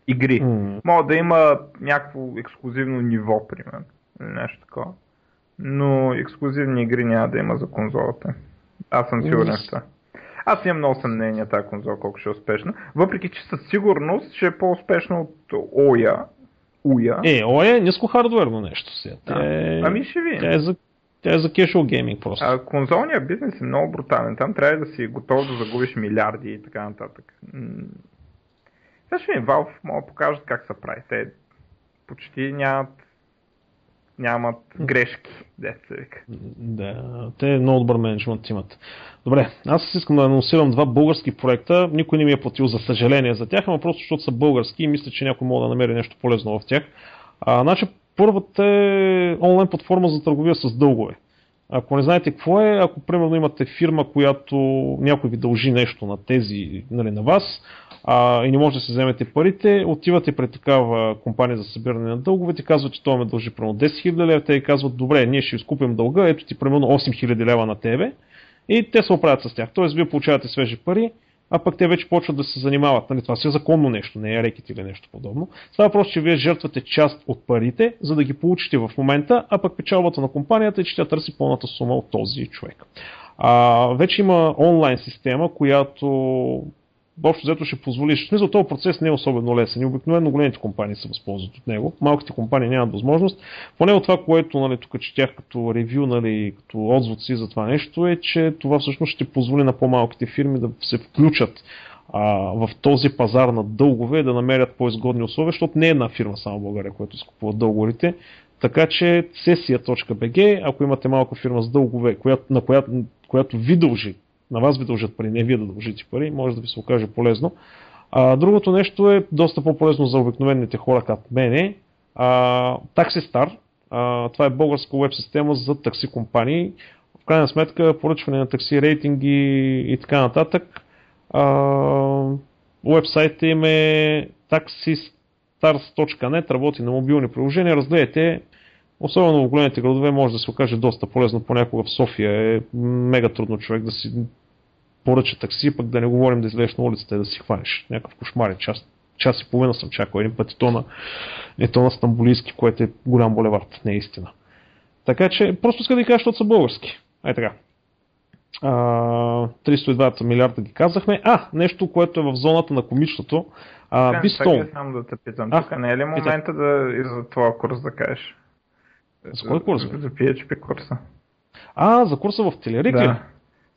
Игри. Mm. Мога да има някакво ексклюзивно ниво, примерно. Нещо такова. Но ексклюзивни игри няма да има за конзолата. Аз съм сигурен в това. Аз имам много съмнение тази конзола колко ще е успешна. Въпреки, че със сигурност ще е по-успешна от Оя. Уя. Е, Оя е ниско хардуерно нещо. Да. Е... Ами ще ви. Тя е за тя е за casual гейминг просто. А, конзолният бизнес е много брутален. Там трябва да си готов да загубиш милиарди и така нататък. Сега ще ми Valve могат да покажат как се прави. Те почти нямат нямат грешки, деца вика. Да, те много добър менеджмент имат. Добре, аз искам да анонсирам два български проекта. Никой не ми е платил за съжаление за тях, ама просто защото са български и мисля, че някой мога да намери нещо полезно в тях. А, значи, първата е онлайн платформа за търговия с дългове. Ако не знаете какво е, ако примерно имате фирма, която някой ви дължи нещо на тези, нали, на вас, а, и не може да се вземете парите, отивате пред такава компания за събиране на дълговете, казват, че това ме дължи примерно 10 000 лева, те казват, добре, ние ще изкупим дълга, ето ти примерно 8 000 лева на тебе и те се оправят с тях. Тоест, вие получавате свежи пари, а пък те вече почват да се занимават. Нали, това си е законно нещо, не е рекет или нещо подобно. Става просто, че вие жертвате част от парите, за да ги получите в момента, а пък печалбата на компанията е, че тя търси пълната сума от този човек. А, вече има онлайн система, която общо взето ще позволиш. Смисъл, този процес не е особено лесен и обикновено големите компании се възползват от него. Малките компании нямат възможност. Поне от това, което нали, тук четях като ревю, нали, като отзвуци за това нещо е, че това всъщност ще позволи на по-малките фирми да се включат а, в този пазар на дългове, да намерят по-изгодни условия, защото не е една фирма само в България, която изкупува дълговорите. Така че сесия.bg, ако имате малка фирма с дългове, която, на която, която ви дължи на вас ви дължат пари, не вие да дължите пари, може да ви се окаже полезно. А, другото нещо е доста по-полезно за обикновените хора като мене. А, това е българска веб система за такси компании. В крайна сметка поръчване на такси рейтинги и така нататък. Уебсайта им е taxistars.net, работи на мобилни приложения. Разгледайте Особено в големите градове може да се окаже доста полезно. Понякога в София е мега трудно човек да си поръча такси, пък да не говорим да излезеш на улицата и да си хванеш. Някакъв кошмар е. Час, час и половина съм чакал един път и то на, и то на Стамбулийски, което е голям булевард, не е истина. Така че, просто иска да ви кажа, защото са български. Ай така. А, 302 милиарда ги казахме. А, нещо, което е в зоната на комичното. А, Бистон. Само да те питам. Тук не е ли момента да и за това курс да кажеш? За кой курс? За PHP курса. А, за курса в Телерик да.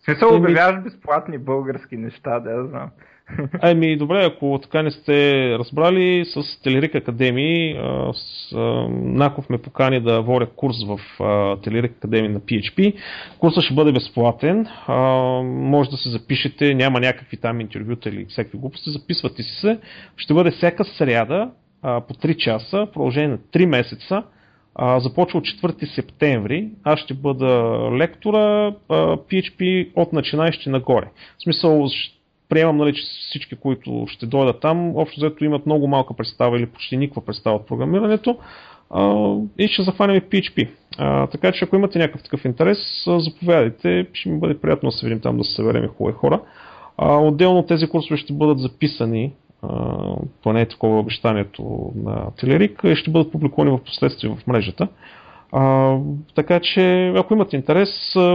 В смисъл обявяваш безплатни български неща, да я знам. [laughs] Ами добре, ако така не сте разбрали, с Телерик Академии с, Наков ме покани да воря курс в Телерик Академии на PHP. Курсът ще бъде безплатен. А, може да се запишете, няма някакви там интервюта или всякакви глупости, записвате си се. Ще бъде всяка сряда а, по 3 часа, продължение на 3 месеца а, започва от 4 септември. Аз ще бъда лектора а, PHP от начинаещи нагоре. В смисъл, приемам, нали, че всички, които ще дойдат там, общо взето имат много малка представа или почти никаква представа от програмирането а, и ще захванем и PHP. А, така че ако имате някакъв такъв интерес, заповядайте. Ще ми бъде приятно да се видим там, да се съберем хубави хора. А, отделно тези курсове ще бъдат записани поне е такова обещанието на Телерик, ще бъдат публикувани в последствие в мрежата. А, така че, ако имате интерес,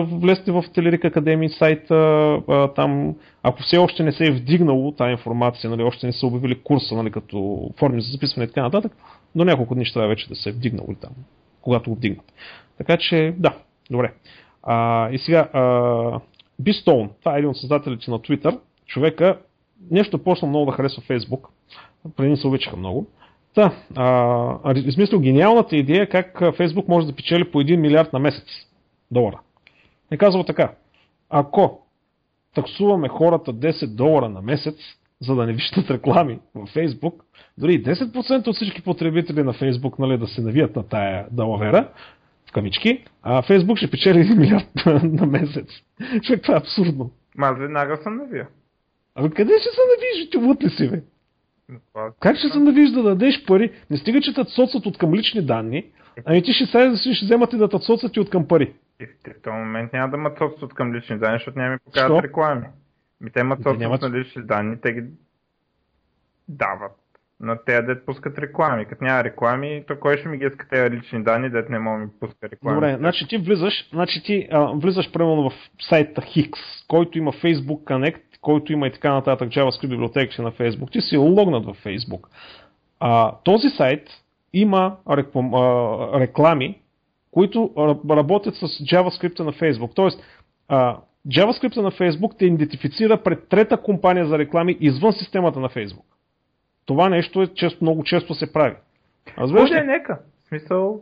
влезте в Телерик Академии сайта, а, там, ако все още не се е вдигнало тази информация, нали, още не са обявили курса нали, като форми за записване и така нататък, до няколко дни ще трябва вече да се е вдигнало там, когато го вдигнат. Така че, да, Добре. А, и сега, Бистон, това е един от създателите на Twitter, човека, нещо почна много да харесва Facebook, преди се обичаха много. Та, а, измислил гениалната идея как Facebook може да печели по 1 милиард на месец долара. И казва така, ако таксуваме хората 10 долара на месец, за да не виждат реклами в Facebook, дори 10% от всички потребители на Facebook нали, да се навият на тая далавера, в камички, а Facebook ще печели 1 милиард [laughs] на, месец. Човек, това е абсурдно. Ма веднага съм навия. Ами къде ще се навиш, ти лут ли си, бе? Как ще се навиш да дадеш пари? Не стига, че те соцат от към лични данни, ами ти ще сега ще вземат и да те соцат и от към пари. И в този момент няма да имат соцат от към лични данни, защото няма ми покажат реклами. Ми те имат соцат нямат... на лични данни, те ги дават на тези дет пускат реклами. Като няма реклами, то кой ще ми ги иска тези лични данни, дет не мога ми пуска реклами. Добре, значи ти влизаш, значи ти а, влизаш примерно в сайта Hix, който има Facebook Connect, който има и така нататък JavaScript библиотеките на Facebook. Ти си логнат в Facebook. А, този сайт има реклами, които работят с JavaScript на Facebook. Тоест, а, JavaScript на Facebook те идентифицира пред трета компания за реклами извън системата на Facebook. Това нещо е често, много често се прави. Разбираш ли? нека. В смисъл,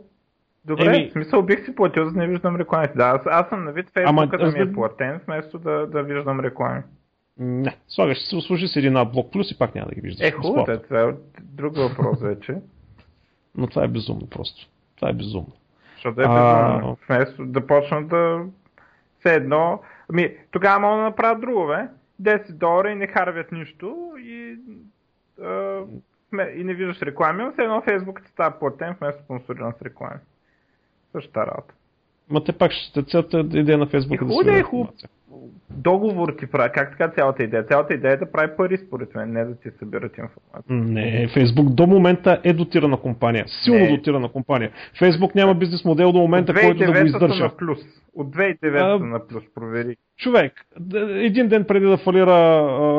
Добре, Еми... в смисъл бих си платил, за да не виждам реклами. Да, аз, аз съм на вид Фейсбука да ми е платен, вместо да, да виждам реклами. Не, слагаш се, служи си един блок плюс и пак няма да ги виждаш. Е, хубаво, това е друг въпрос вече. [laughs] Но това е безумно просто. Това е безумно. Защото е безумно. А... Вместо да почна да... Все едно... Ами, тогава мога да направя друго, бе. 10 долара и не харвят нищо и и не виждаш реклами, но все едно Фейсбук ти става платен вместо спонсориран с реклами. Същата работа. Ма те пак ще целта идея на Фейсбук да се хуб... Договор ти прави. Как така цялата идея? Цялата идея е да прави пари според мен, не да ти събират информация. Не, Фейсбук до момента е дотирана компания. Силно не. дотирана компания. Фейсбук няма бизнес модел до момента, който да го издържа. на плюс. От 2009 а, на плюс, провери. Човек, един ден преди да фалира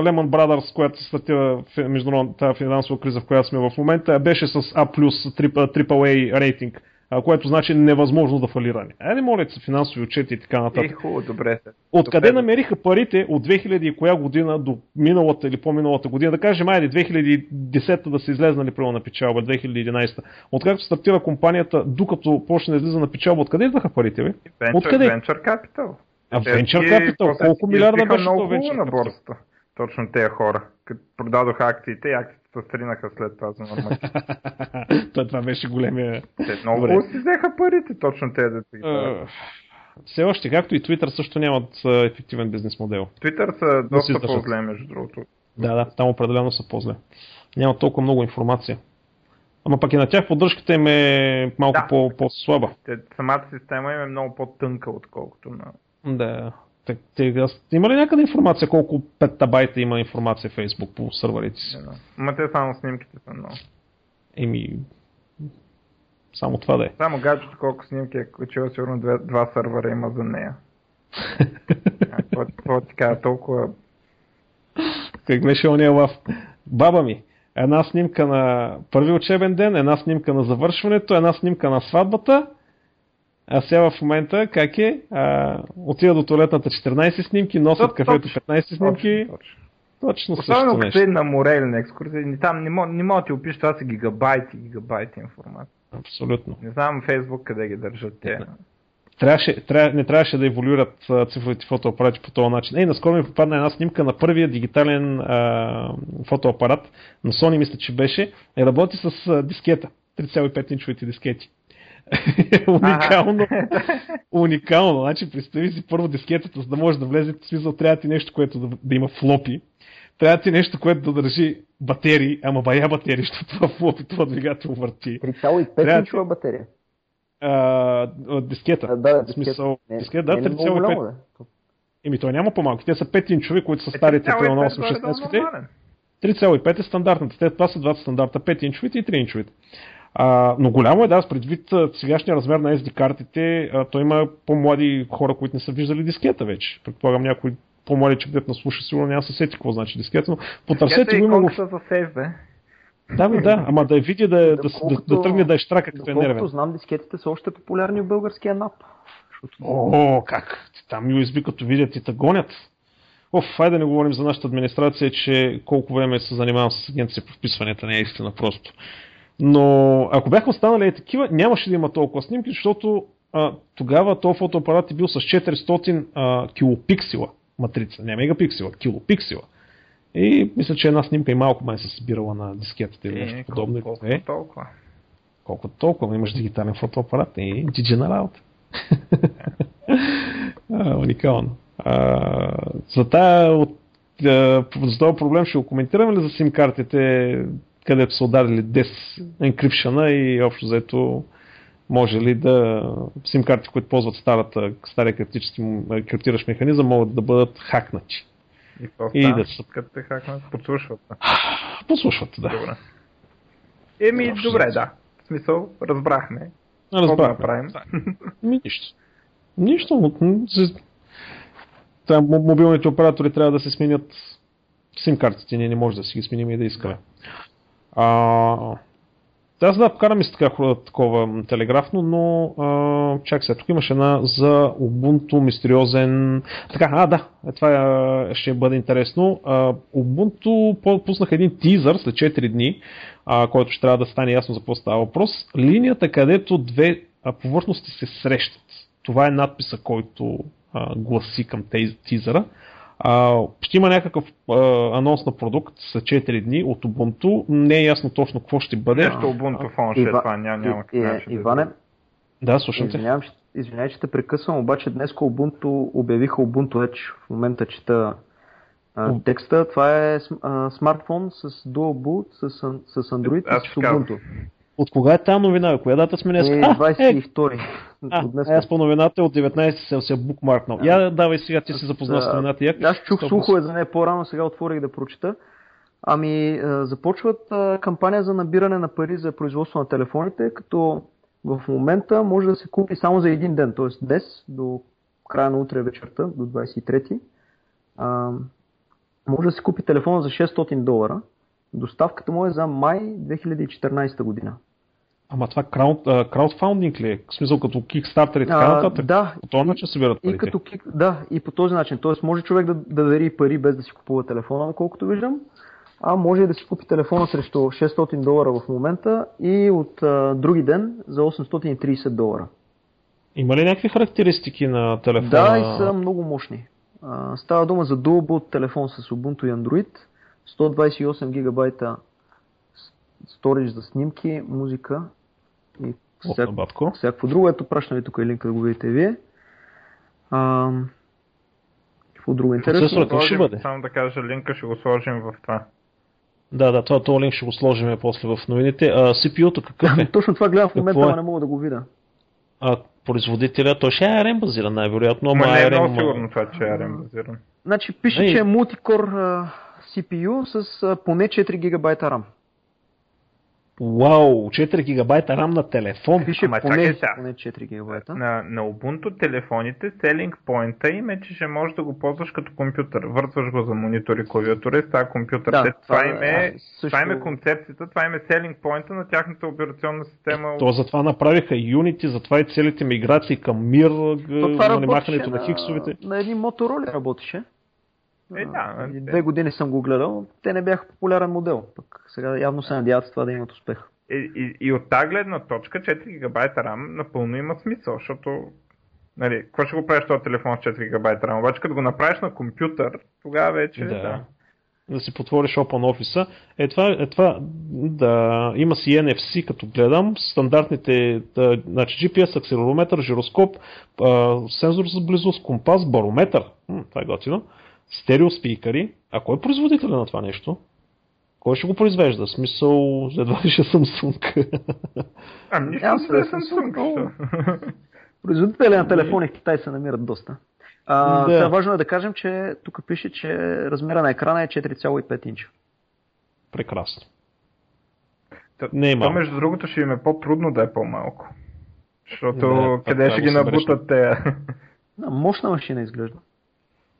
Lehman Brothers, която се стартира международната финансова криза, в която сме в момента, беше с A+, AAA рейтинг което значи невъзможно да фалиране. Айде, моля се, финансови отчети и така нататък. Е, хубаво, добре. Откъде намериха парите от 2000 и коя година до миналата или по-миналата година, да кажем, айде 2010 да са излезнали право на печалба, 2011. Откакто стартира компанията, докато почне да излиза на печалба, откъде идваха парите ви? Venture, откъде? Venture Capital. А Venture Capital, колко милиарда беше много Venture на борста? Точно тези хора. Като продадоха акциите и акциите се стринаха след това за нормати. [laughs] Той това беше големия... Те много си взеха парите, точно те да си все още, както и Twitter също нямат ефективен бизнес модел. Twitter са доста по-зле, между другото. Да, да, там определено са по-зле. Няма толкова много информация. Ама пък и на тях поддръжката им е малко да. по- по-слаба. Самата система им е много по-тънка, отколкото на... Да. Има ли някъде информация колко петабайта има информация в Facebook по сървърите си? Да, Ма те само снимките са много. Еми, само това да е. Само гаджето колко снимки е качила, сигурно два, два сървъра има за нея. Какво ти кажа толкова... Как беше ония лав? Баба ми, една снимка на първи учебен ден, една снимка на завършването, една снимка на сватбата, а сега в момента как е? А, отида до туалетната 14 снимки, носят кафето 15 снимки. Точно, точно. Точно Особено като е на море или на екскурзия, там не мога, не мога да ти опиша, това са гигабайти, гигабайти информация. Абсолютно. Не знам Фейсбук къде ги държат те. Трябваше, тря, не трябваше да еволюират цифровите фотоапарати по този начин. Ей, наскоро ми попадна една снимка на първия дигитален а, фотоапарат на Sony, мисля, че беше, и работи с а, дискета. 3,5 инчовите дискети. [laughs] уникално. уникално. Значи, представи си първо дискетата, за да може да влезе, в смисъл трябва ти нещо, което да, да има флопи. Трябва ти нещо, което да държи батерии, ама бая батерии, [laughs] защото това флопи, това двигател върти. 3,5 инчова батерия. А, дискета. Да, да, смисъл, не, дискета, да, 3,5. Еми, той няма по-малко. Те са 5 инчови, които са старите при 8-16. 3,5 е стандартната. Те, това са двата стандарта. 5 инчовите и 3 инчовите. А, но голямо е, да, с предвид сегашния размер на SD картите, а, той има по-млади хора, които не са виждали дискета вече. Предполагам някой по-млади че на слуша, сигурно няма се сети какво значи дискета, но потърсете го има в... за сейф, бе. Да, бе, да, ама да я види да, да, да, да, да, тръгне да е штрака, като е нервен. знам, дискетите са още популярни в българския НАП. защото... О, как? Там USB като видят и те гонят. Оф, хайде да не говорим за нашата администрация, че колко време се занимавам с агенция по вписванията, не е истина просто. Но ако бяха останали такива, нямаше да има толкова снимки, защото а, тогава този фотоапарат е бил с 400 а, килопиксела матрица, не мегапиксела, килопиксела. И мисля, че една снимка и малко май се събирала на дискетата или нещо подобно. Колко, е. толкова. Колко толкова, имаш дигитален фотоапарат и джиджи на работа. [laughs] а, уникално. А, за, тая, от, за този проблем ще го коментираме ли за сим картите, където са ударили DES encryption и общо заето може ли да сим карти, които ползват старата, стария криптиращ механизъм, могат да бъдат хакнати. И, И да се- като те хакнат, подслушват. Послушват, да. Добре. Еми, Общо добре, взето. да. В смисъл, разбрахме. Какво да Разбрах. направим? Ми, нищо. Нищо. Та, мо- мобилните оператори трябва да се сменят сим картите. Ние не може да си ги сменим и да искаме. А, аз да покарам и с така, такова телеграфно, но а, чак сега, тук имаше една за Ubuntu мистериозен... Така, а да, е, това ще бъде интересно. А, Ubuntu пуснах един тизър след 4 дни, а, който ще трябва да стане ясно за какво става въпрос. Линията, където две повърхности се срещат. Това е надписа, който а, гласи към тизъра. А, ще има някакъв а, анонс на продукт след 4 дни от Ubuntu. Не е ясно точно какво ще бъде. Нещо Ubuntu фон ще е Ива- това, няма, няма как И- да и- Иване, Да, слушам те. извинявам, извинявай, че те прекъсвам, обаче днес Ubuntu обявиха Ubuntu Edge. В момента чета а, текста. Това е а, смартфон с Dual Boot, с, с Android и с. Ubuntu. От кога е тази новина? Коя дата сме днес? Е, А, е, 22. а, От днес. аз по новината от 19 съм се букмаркнал. Я давай сега, ти си запознал с Да, новината. Я, Аз чух слухове за нея по-рано, сега отворих да прочита. Ами, започват кампания за набиране на пари за производство на телефоните, като в момента може да се купи само за един ден, т.е. днес до края на утре вечерта, до 23 а, може да се купи телефон за 600 долара. Доставката му е за май 2014 година. Ама това крауд, а, краудфаундинг ли е? В смисъл като Kickstarter и така нататък? да, По този начин събират И парите. като кик, да, и по този начин. Тоест може човек да, да дари пари без да си купува телефона, колкото виждам. А може и да си купи телефона срещу 600 долара в момента и от а, други ден за 830 долара. Има ли някакви характеристики на телефона? Да, и са много мощни. А, става дума за Dual Boot телефон с Ubuntu и Android, 128 гигабайта сторидж за снимки, музика и всяко, всякакво друго. Ето, пращам ви тук е линка да го видите вие. А, какво друго интересно? Процесор- Какво ще Сложим, бъде? Само да кажа, линка ще го сложим в това. Да, да, това, този линк ще го сложим после в новините. А, CPU-то какъв е? [laughs] Точно това гледам в момента, е? но не мога да го видя. А, производителя, той ще е ARM базиран най-вероятно, ама Ама не е ARM... много сигурно това, че е ARM базиран. Значи пише, Ей. че е мултикор CPU с а, поне 4 гигабайта RAM. Вау, 4 гигабайта RAM на телефон. Пише Ама поне, сега. поне 4 гигабайта. На, на Ubuntu телефоните selling point им е, че ще можеш да го ползваш като компютър. Вързваш го за монитор и клавиатура и става компютър. Да, Те, това, това им е, е, също- това им е концепцията, това им е selling point на тяхната операционна система. То затова направиха Unity, затова и целите миграции към Mir, То работеше нанимахането на, на, хиксовете. на едни мотороли работеше. Е, да, е. Две години съм го гледал. Те не бяха популярен модел. Пък сега явно се надяват с това да имат успех. И, и, и от тази гледна точка 4 гигабайта RAM напълно има смисъл, защото нали, какво ще го правиш този телефон с 4 гигабайта RAM? Обаче като го направиш на компютър, тогава вече Да. да. да си потвориш Open Office. Е това, е това да, има си NFC, като гледам, стандартните, да, значи GPS, акселерометър, жироскоп, а, сензор за близост, компас, барометър, М, това е готино, стерео спикъри. А кой е производител на това нещо? Кой ще го произвежда? Смисъл, едва ли ще Samsung. [laughs] Ами нищо Няма не е Samsung. Производители на телефони в Китай се намират доста. А, Да. Сега важно е да кажем, че тук пише, че размера на екрана е 4,5 инча. Прекрасно. Та- Не е То малко. между другото ще им е по-трудно да е по-малко. Защото Да, къде ще ги набутат те? Да, мощна машина изглежда.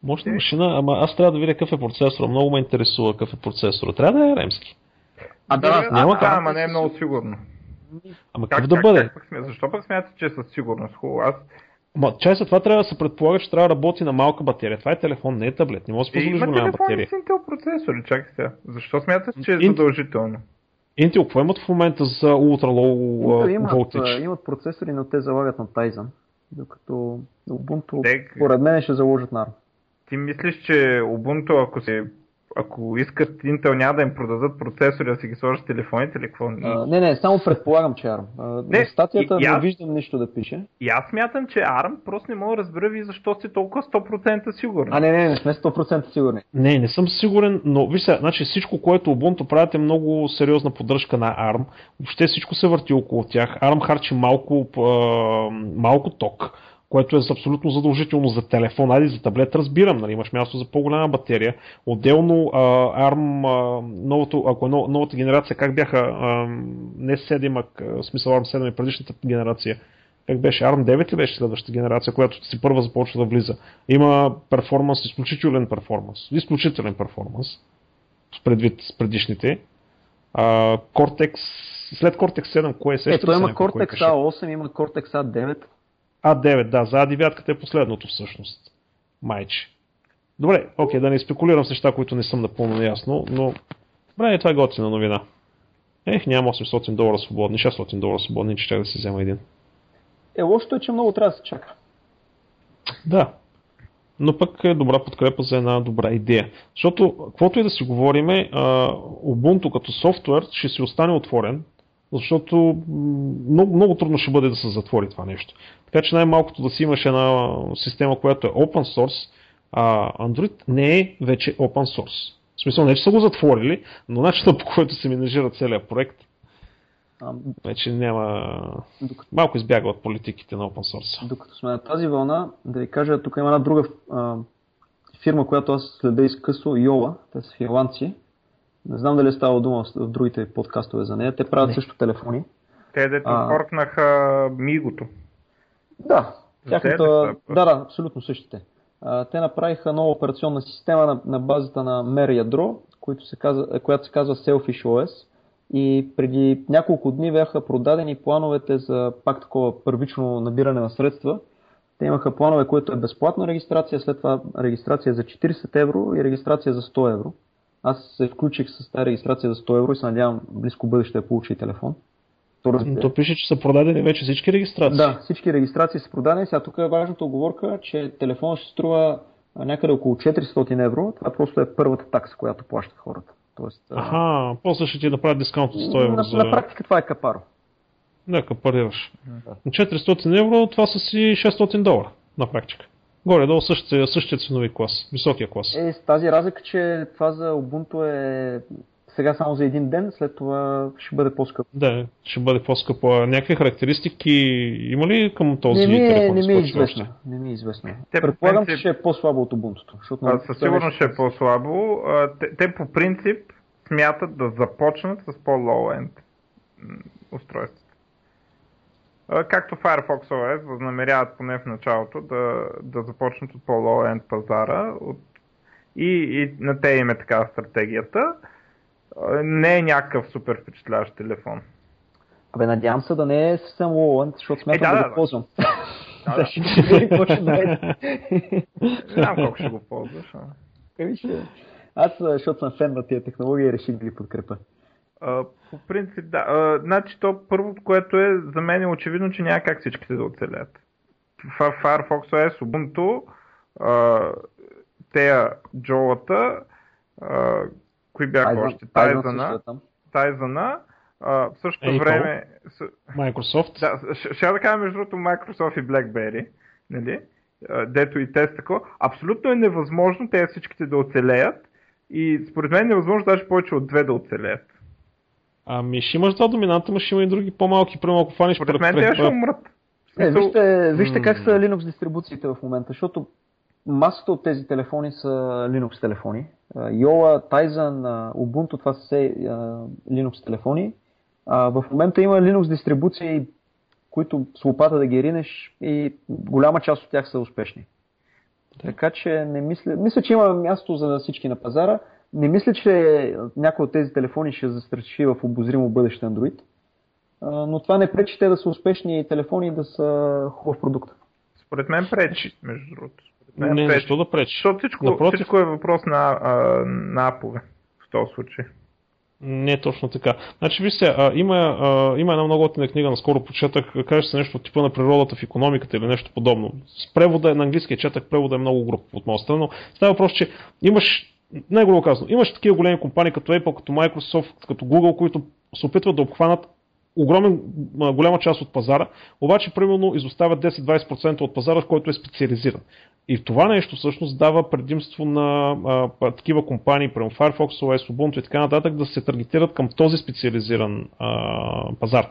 Мощна Е. машина, ама аз трябва да видя какъв е процесор. Много ме интересува какъв е процесор. Трябва да е ремски. А, да, няма да, как. ама не е много сигурно. Ама Как, какъв да как, бъде? Как, пък. Защо пък смятате, че е със сигурност? Хубаво, аз Ма, чай за това трябва да се предполага, че трябва да работи на малка батерия. Това е телефон, не е таблет. Не може да се Е, позволиш има голяма батерия. с Intel процесори, чакай сега. Защо смяташ, че е задължително? Intel, какво имат в момента за Ultra Low Intel имат, Voltage? а, имат процесори, но те залагат на Tizen. Докато Ubuntu, Те- според мен, ще заложат на ARM. Ти мислиш, че Ubuntu, ако се ако искат Intel няма да им продадат процесори да си ги сложат телефоните или какво? А, не, не, само предполагам, че ARM. А, Не, статията и- не аз- виждам нищо да пише. И аз смятам, че ARM просто не мога да разбера ви защо сте толкова 100% сигурни. А, не, не, не сме 100% сигурни. Не, не съм сигурен, но виж сега, значи всичко, което Ubuntu правят е много сериозна поддръжка на ARM. Въобще всичко се върти около тях. ARM харчи малко, малко ток, което е абсолютно задължително за телефон. Айде за таблет разбирам, нали, имаш място за по-голяма батерия. Отделно а, ARM, а, новото, ако е нов- новата генерация, как бяха, а, не 7, а в смисъл ARM 7 е предишната генерация, как беше, ARM 9 ли беше следващата генерация, която си първа започва да влиза. Има перформанс, изключителен перформанс. Изключителен перформанс. С предвид с предишните. А, Cortex, след Cortex 7, кое е Е, сещате той се има Cortex беше? A8, има Cortex A9. А9, да, за А9 е последното всъщност. Майче. Добре, окей, да не спекулирам с неща, които не съм напълно ясно, но добре, това е готина новина. Ех, нямам 800 долара свободни, 600 долара свободни, че чак да си взема един. Е, лошото е, че много трябва да се чака. Да. Но пък е добра подкрепа за една добра идея. Защото, каквото и да си говориме, Ubuntu като софтуер ще си остане отворен, защото много, много трудно ще бъде да се затвори това нещо. Така че най-малкото да си имаш една система, която е open source, а Android не е вече open source. В смисъл не, че са го затворили, но начинът по който се менежира целият проект, вече няма... докато, Малко избяга от политиките на open source. докато сме на тази вълна, да ви кажа, тук има една друга а, фирма, която аз следа изкъсо, Йола, те са финландци. Не знам дали е става дума в, другите подкастове за нея. Те правят Не. също телефони. Те дето А. форкнаха Мигото. Да, тяхната... Да, да, абсолютно същите. А, те направиха нова операционна система на, на базата на Mer ядро, която се казва, която се казва Selfish OS. И преди няколко дни бяха продадени плановете за пак такова първично набиране на средства. Те имаха планове, които е безплатна регистрация, след това регистрация за 40 евро и регистрация за 100 евро. Аз се включих с тази регистрация за 100 евро и се надявам близко бъдеще да получа и телефон. То, разбира- То пише, че са продадени вече всички регистрации. да, всички регистрации са продадени. Сега тук е важната оговорка, че телефонът ще струва някъде около 400 евро. Това просто е първата такса, която плащат хората. Тоест, Аха, после ще ти направят дискаунт от 100 евро на, за... на практика това е капаро. Нека парираш. На 400 евро това са си 600 долара на практика. Горе-долу същия, същия ценови клас, високия клас. Е, с тази разлика, че това за Ubuntu е сега само за един ден, след това ще бъде по-скъпо. Да, ще бъде по-скъпо. Някакви характеристики има ли към този Не ми, е, телефон? не ми е известно. Не ми е известно. Те, по Предполагам, принцип- че ще е по-слабо от Ubuntu. Защото А, със сигурност ще е по-слабо. Те, те по принцип смятат да започнат с устройства. А, Както Firefox OS възнамеряват поне в началото да, да започнат от по-low-end пазара от... и, и на те им е така стратегията. Не е някакъв супер впечатляващ телефон. Абе, надявам се да не е съвсем low защото смятам Е, да, да, да, го ползвам. Да, да. [laughs] Не знам колко ще го ползваш. Ами ще- Аз, защото съм фен на тия технологии, реших да ги подкрепа. А, по принцип, да. А, значи то първото, което е за мен е очевидно, че няма как всичките да оцелят. В Firefox OS, Ubuntu, а, тея Джолата, а, кои бяха Тайзън- още? Тайзана, е. Тайзана, а, в същото Apple. време, с, Microsoft. да, ще, ще да кажа между другото Microsoft и BlackBerry, нали? Дето и те са такова. Абсолютно е невъзможно те всичките да оцелеят и според мен е невъзможно даже повече от две да оцелеят. Ами ще имаш два доминанта, но ще има и други по-малки, примерно ако фанеш Според мен те ще умрат. Е, вижте, вижте как са. Linux дистрибуциите в момента, защото масата от тези телефони са Linux телефони. Yola, Tizen, Ubuntu, това са все Linux телефони. А, в момента има Linux дистрибуции, които с лопата да ги ринеш и голяма част от тях са успешни. Така че не мисля, мисля, че има място за всички на пазара. Не мисля, че някой от тези телефони ще застраши в обозримо бъдеще Android. Но това не пречи те да са успешни телефони и да са хубав продукт. Според мен пречи, между другото. Не, не защо да пречи? Защото всичко, Напротив... всичко е въпрос на, а, на апове в този случай. Не е точно така. Значи, вижте, а, има, а, има една много готина книга, наскоро почетах, каже се нещо от типа на природата в економиката или нещо подобно. С превода на английския четах, превода е много груп от моя страна, но става въпрос, че имаш, най-грубо казано, имаш такива големи компании като Apple, като Microsoft, като Google, които се опитват да обхванат огромен, голяма част от пазара, обаче примерно изоставят 10-20% от пазара, който е специализиран. И това нещо всъщност дава предимство на а, такива компании, прямо Firefox, OS, Ubuntu и така нататък, да се таргетират към този специализиран а, пазар.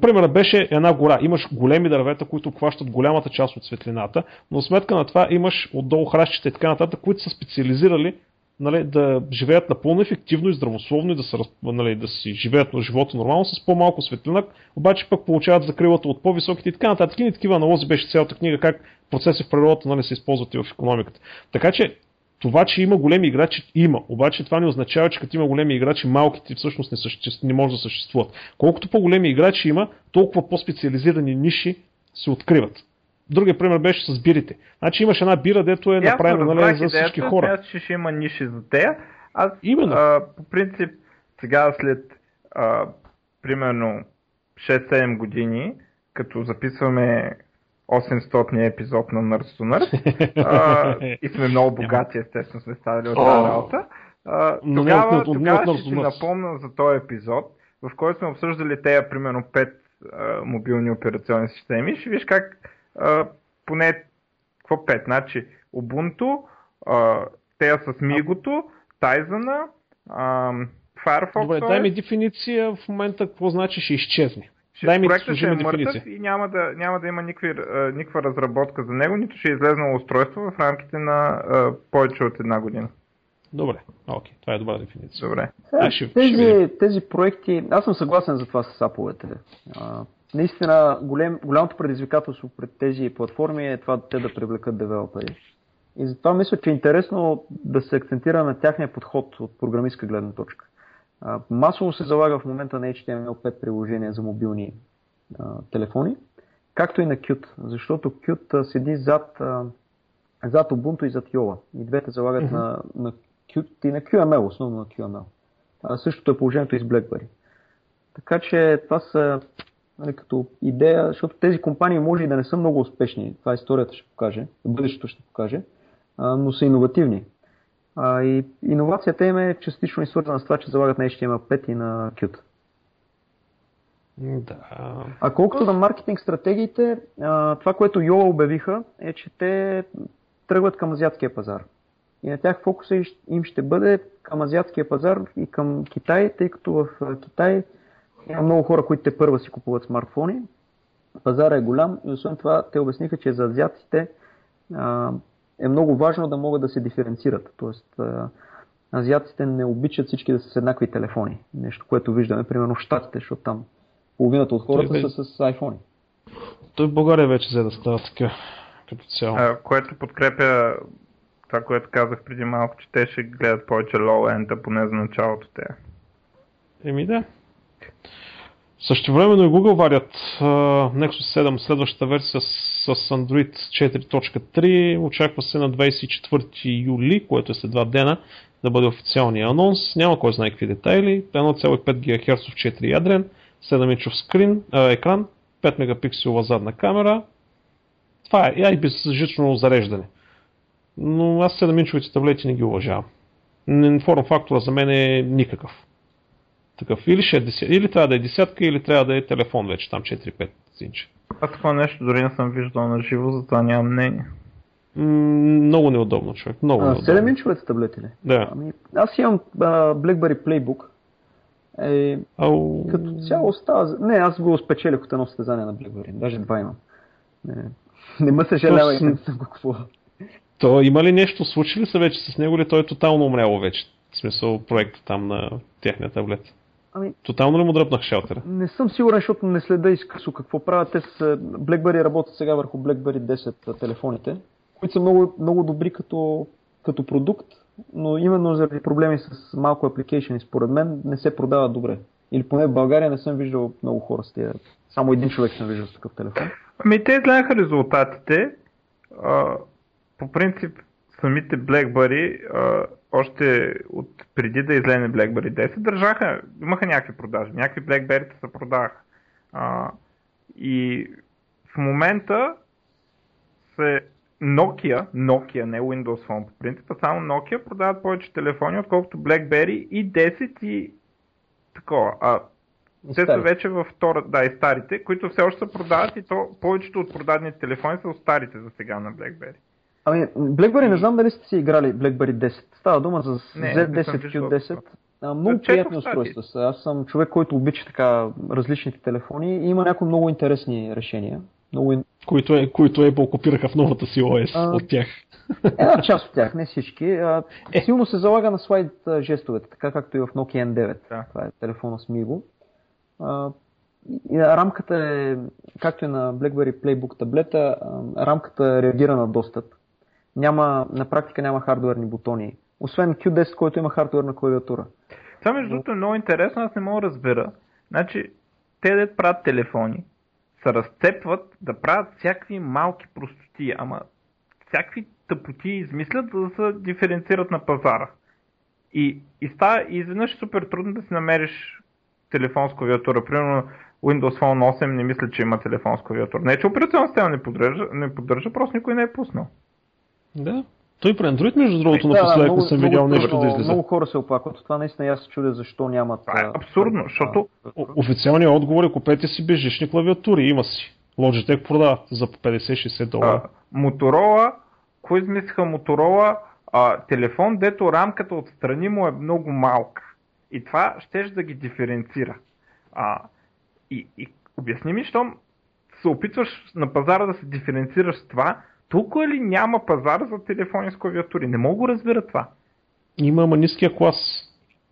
Примерът беше една гора. Имаш големи дървета, които обхващат голямата част от светлината, но сметка на това имаш отдолу хращите и така нататък, които са специализирали нали, да живеят напълно ефективно и здравословно и да, се, нали, да си живеят на живота нормално с по-малко светлина, обаче пък получават закрилата от по-високите и така нататък. И такива аналози беше цялата книга, как процеси в природата нали, се използват и в економиката. Така че това, че има големи играчи, има. Обаче това не означава, че като има големи играчи, малките всъщност не, съществ... не може да съществуват. Колкото по-големи играчи има, толкова по-специализирани ниши се откриват. Другия пример беше с бирите. Значи имаш една бира, дето е направена нали, за всички идеята, хора. Аз че ще има ниши за тея. Аз Именно. А, по принцип сега след а, примерно 6-7 години, като записваме 800 епизод на Nerds to Nerds [laughs] и сме много богати, естествено сме ставали от тази работа. тогава, тогава ще си напомня за този епизод, в който сме обсъждали тези примерно 5 а, мобилни операционни системи. Ще виж как а, поне какво 5? Значи Ubuntu, а, те с Мигото, Тайзана, Firefox. Добре, дай ми дефиниция в момента какво значи ще изчезне. Ще, дай ми проектът ще е мъртъв и няма да, няма да има никакви, никаква разработка за него, нито ще е излезнало устройство в рамките на а, повече от една година. Добре, окей, това е добра дефиниция. Добре. Сега, ще, тези, ще тези проекти, аз съм съгласен за това с аповете наистина голем, голямото предизвикателство пред тези платформи е това те да привлекат девелопери. И затова мисля, че е интересно да се акцентира на тяхния подход от програмистка гледна точка. А, масово се залага в момента на HTML5 приложения за мобилни а, телефони, както и на Qt, защото Qt седи зад, а, зад Ubuntu и зад Yola. И двете залагат mm-hmm. на, на Qt и на QML, основно на QML. А същото е положението и с BlackBerry. Така че това са нали, като идея, защото тези компании може и да не са много успешни, това историята ще покаже, бъдещето ще покаже, а, но са иновативни. А, и иновацията им е частично и свързана с това, че залагат на HTML5 и на Qt. Да. А колкото на маркетинг стратегиите, това, което Yola обявиха, е, че те тръгват към азиатския пазар. И на тях фокуса им ще бъде към азиатския пазар и към Китай, тъй като в Китай има много хора, които те първа си купуват смартфони. Пазара е голям и освен това те обясниха, че за азиатите а, е много важно да могат да се диференцират. Тоест, а, азиатите не обичат всички да са с еднакви телефони. Нещо, което виждаме, примерно в Штатите, защото там половината от хората Той, са с iPhone. Той в България вече взе да става така, като цяло. А, което подкрепя това, което казах преди малко, че те ще гледат повече low-end, поне за началото те. Еми да. Също времено и Google варят uh, Nexus 7 следващата версия с, с Android 4.3. Очаква се на 24 юли, което е след два дена, да бъде официалния анонс. Няма кой знае какви детайли. 1,5 ГГц 4 ядрен, 7 инчов скрин, uh, екран, 5 мегапикселова задна камера. Това е и безжично зареждане. Но аз 7 инчовите таблети не ги уважавам. Форм фактора за мен е никакъв такъв. Или, ще е десят, или трябва да е десятка, или трябва да е телефон вече, там 4-5 инча. Аз такова нещо дори не съм виждал на живо, затова нямам мнение. много неудобно, човек. Много а, неудобно. 7 инчовете таблети ли? Да. Ами, аз имам а, BlackBerry Playbook. Е, Ау... Като цяло става... Не, аз го спечелих от едно състезание на BlackBerry. Даже два имам. Не, не ме съжалява и не съм го купувал. То има ли нещо, случи ли се вече с него или той е тотално умряло вече? В смисъл проекта там на техния таблет. Ами, Тотално ли му дръпнах шелтера? Не съм сигурен, защото не следа изкъсо какво правят. Те с BlackBerry работят сега върху BlackBerry 10 телефоните, които са много, много добри като, като продукт, но именно заради проблеми с малко application, според мен не се продават добре. Или поне в България не съм виждал много хора с тези. Само един човек съм виждал с такъв телефон. Ами те изгледаха резултатите а, по принцип самите BlackBerry а, още от преди да излезе BlackBerry 10 държаха, имаха някакви продажи, някакви BlackBerry се продаваха. А, и в момента се Nokia, Nokia, не Windows Phone по принцип, а само Nokia продават повече телефони, отколкото BlackBerry и 10 и такова. А те са вече във втора, да, и старите, които все още се продават и то повечето от продадените телефони са от старите за сега на BlackBerry. Ами, BlackBerry не знам дали сте си играли BlackBerry 10. Става дума за Z10, Q10. А, много приятни устройства са. Аз съм човек, който обича така различните телефони и има някои много интересни решения. Много... Които, е, които Apple копираха в новата си OS а, от тях. Една част от тях, не всички. А, е. Силно се залага на слайд жестовете, така както и в Nokia N9. Да. Това е телефона с Migo. А, и рамката е, както и на BlackBerry Playbook таблета, рамката реагира на достъп. Няма, на практика няма хардуерни бутони. Освен Q10, който има хардуерна клавиатура. Това между другото е много интересно, аз не мога да разбера. Значи, те да правят телефони, се разцепват да правят всякакви малки простоти, ама всякакви тъпоти измислят, за да се диференцират на пазара. И, и става изведнъж супер трудно да си намериш телефон с клавиатура. Примерно Windows Phone 8 не мисля, че има телефон с клавиатура. Не, че операционна система не поддържа, не поддържа, просто никой не е пуснал. Да. Той при Android, между другото, да, напоследък да, съм видял нещо да излезе. Много хора се оплакват. Това наистина аз се чудя защо нямат. Това е абсурдно, защото... Официалният отговор е купете си бежични клавиатури. Има си. Logitech продава за 50-60 долара. Моторола, кой измислиха Моторола? А, телефон, дето рамката отстрани му е много малка. И това щеш да ги диференцира. А, и, и обясни ми, щом се опитваш на пазара да се диференцираш с това, толкова ли няма пазар за телефони с клавиатури? Не мога да разбера това. Има, ама ниския клас.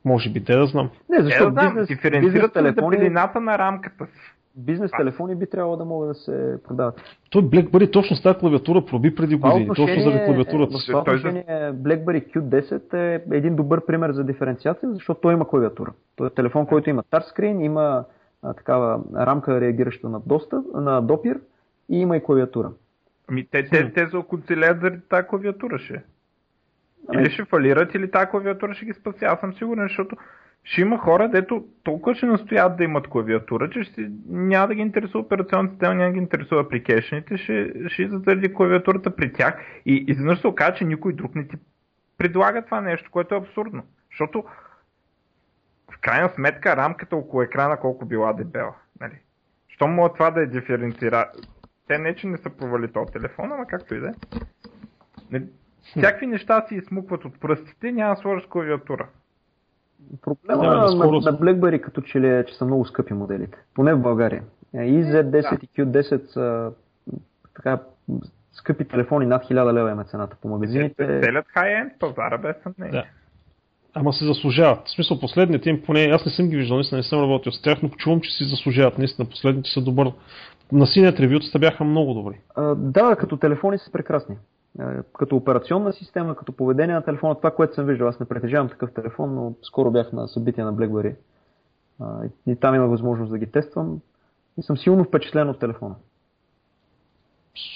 Може би, те да знам. Не, защо? Е, да бизнес, бизнес телефони... дебелината на рамката си. Бизнес телефони би трябвало да могат да се продават. Той BlackBerry точно с тази клавиатура проби преди години. Точно заради клавиатурата. В това отношение BlackBerry Q10 е един добър пример за диференциация, защото той има клавиатура. Той е телефон, който има тачскрин, има а, такава рамка реагираща на, доста, на допир и има и клавиатура. Ами те, те, те се оконцелят заради тази клавиатура ще. Или ще фалират, или тази клавиатура ще ги спаси. Аз съм сигурен, защото ще има хора, дето толкова ще настоят да имат клавиатура, че ще, няма да ги интересува операционната система, няма да ги интересува апликейшените, ще, ще идват заради клавиатурата при тях и изведнъж се окаже, че никой друг не ти предлага това нещо, което е абсурдно. Защото в крайна сметка рамката около екрана колко била дебела. Нали? Що мога това да е диференцира? Те не, че не са провали този телефон, ама както и да е. Всякакви неща си измукват от пръстите, няма да сложиш клавиатура. Проблема да, на, на, на BlackBerry като че ли е, че са много скъпи моделите. Поне в България. И Z10 да. и Q10 са така скъпи телефони над 1000 лева има цената по магазините. Целят хай-енд пазара без съмнение. Да. Ама се заслужават. В смисъл, последните им, поне аз не съм ги виждал, наистина не съм работил с тях, но чувам, че си заслужават. Наистина, последните са добър. На синят ревютата бяха много добри. А, да, като телефони са прекрасни. Като операционна система, като поведение на телефона, това, което съм виждал. Аз не притежавам такъв телефон, но скоро бях на събитие на BlackBerry. И там има възможност да ги тествам. И съм силно впечатлен от телефона.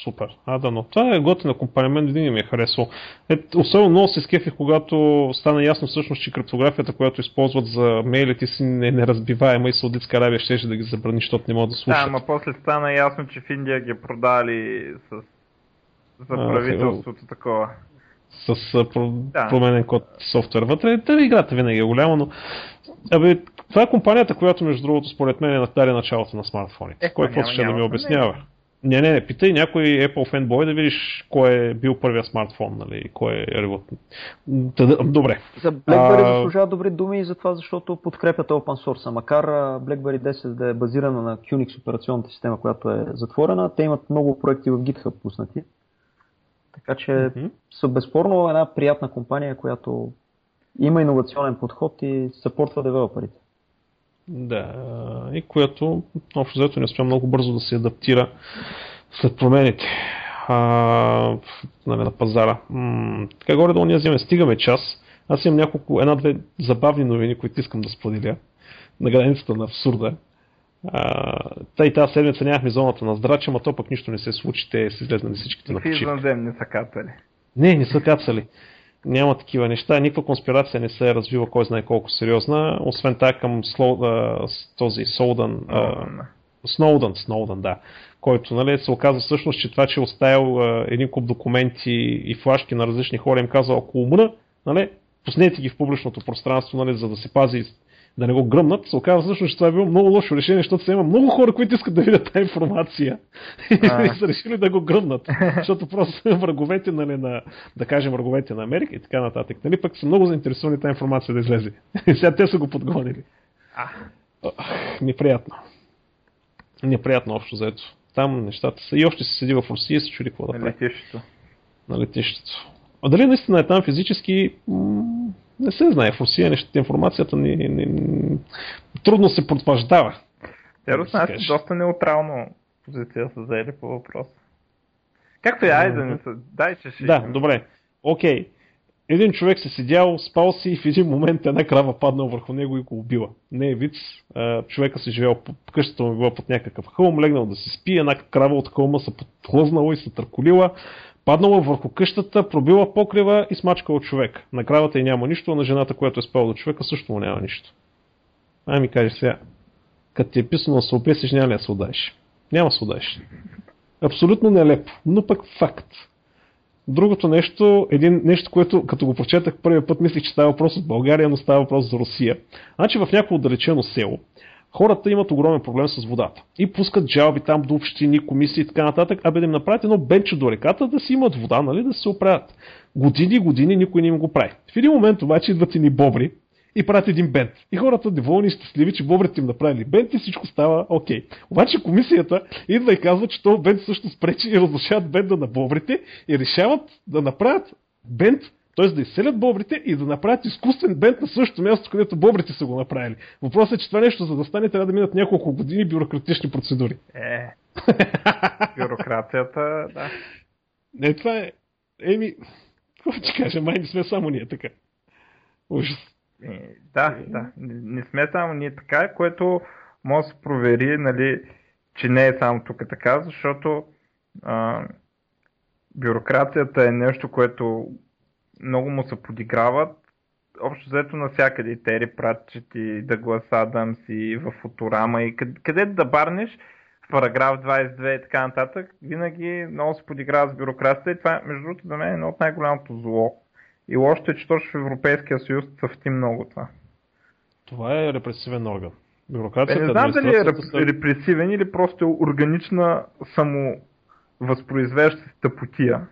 Супер. А, да, но това е готина компания, мен винаги ми е харесал. Е, особено много се скефих, когато стана ясно всъщност, че криптографията, която използват за мейлите си не е неразбиваема и Саудитска Аравия ще да ги забрани, защото не могат да слушат. Да, ама после стана ясно, че в Индия ги продали с... за правителството а, такова. С про... да. променен код софтуер вътре. Та играта винаги е голяма, но Абе, това е компанията, която между другото според мен е даде началото на смартфоните. Е, Кой какво ще да ми обяснява? Не. Не, не, не, питай някой Apple фенбой да видиш кой е бил първия смартфон, нали, кой е ревот. Добре. За BlackBerry а... заслужава добри думи и за това, защото подкрепят open source. Макар BlackBerry 10 да е базирана на QNX операционната система, която е затворена, те имат много проекти в GitHub пуснати. Така че mm-hmm. са безспорно една приятна компания, която има иновационен подход и съпортва девелоперите. Да, и което общо взето не успя много бързо да се адаптира след промените а, нали, на пазара. М- така горе-долу ние вземе, стигаме час. Аз имам няколко, една-две забавни новини, които искам да споделя на границата на абсурда. Та и тази седмица нямахме зоната на здрача, но то пък нищо не се случи, те си излезнали всичките на почивка. извънземни са кацали. Не, не са кацали. Няма такива неща, никаква конспирация не се е развива кой знае колко сериозна, освен тази към Сло, а, този Солдън, а, Сноудън, Сноудън, да, който нали, се оказва всъщност, че това, че е оставил а, един куп документи и флашки на различни хора, им казва, ако умра, нали, пуснете ги в публичното пространство, нали, за да се пази да не го гръмнат, се оказва всъщност, че това е било много лошо решение, защото се има много хора, които искат да видят тази информация [laughs] и са решили да го гръмнат, защото просто враговете, нали, на, да кажем, враговете на Америка и така нататък, нали, пък са много заинтересовани тази информация да излезе. [laughs] Сега те са го подгонили. Неприятно. Неприятно общо заето. Там нещата са. И още се седи в Русия и се чуди какво да прави. На летището. На летището. А дали наистина е там физически, не се знае. В Русия нещата, информацията ни, ни, ни, трудно се потвърждава. Те руснаци да доста неутрално позиция са заели по въпроса. Както и айде не са. Дай, че ще... Да, добре. Окей. Okay. Един човек се седял, спал си и в един момент една крава паднала върху него и го убила. Не е виц. Човека си живял, къщата му била под някакъв хълм, легнал да се спи, една крава от хълма се подхлъзнала и се търколила, паднала върху къщата, пробила покрива и смачкала човек. На кравата и няма нищо, а на жената, която е спала до човека, също му няма нищо. Ай ми кажеш сега, като ти е писано да се обесиш, няма ли да се удаеш? Няма се удаеш. Абсолютно нелепо, но пък факт. Другото нещо, един нещо, което като го прочетах първия път, мислих, че става въпрос от България, но става въпрос за Русия. Значи в някакво отдалечено село, хората имат огромен проблем с водата. И пускат жалби там до общини, комисии и така нататък, абе да им направят едно бенче до реката, да си имат вода, нали, да се оправят. Години и години никой не им го прави. В един момент обаче идват ни бобри, и правят един бент. И хората доволни и щастливи, че бобрите им направили бент и всичко става окей. Okay. Обаче комисията идва и казва, че този бент също спречи и разрушават бенда на бобрите и решават да направят бент, т.е. да изселят бобрите и да направят изкуствен бент на същото място, където бобрите са го направили. Въпросът е, че това нещо, за да стане, трябва да минат няколко години бюрократични процедури. Е, [laughs] бюрокрацията, да. Не, това е... Еми, какво ти кажа, май не сме само ние така. Ужас. Е, да, да. Не сме само ние така, което може да се провери, нали, че не е само тук така, защото а, бюрокрацията е нещо, което много му се подиграват. Общо взето навсякъде и Тери Пратчет и Дъглас Адамс и в Футурама и къде, къде да барнеш в параграф 22 и така нататък, винаги много се подиграва с бюрокрацията и това между другото за мен е едно от най-голямото зло и лошото е, че точно в Европейския съюз цъфти много това. Това е репресивен орган. Бюрокрацията, е, не знам дали е репресивен или просто е органична само възпроизвеждаща тъпотия.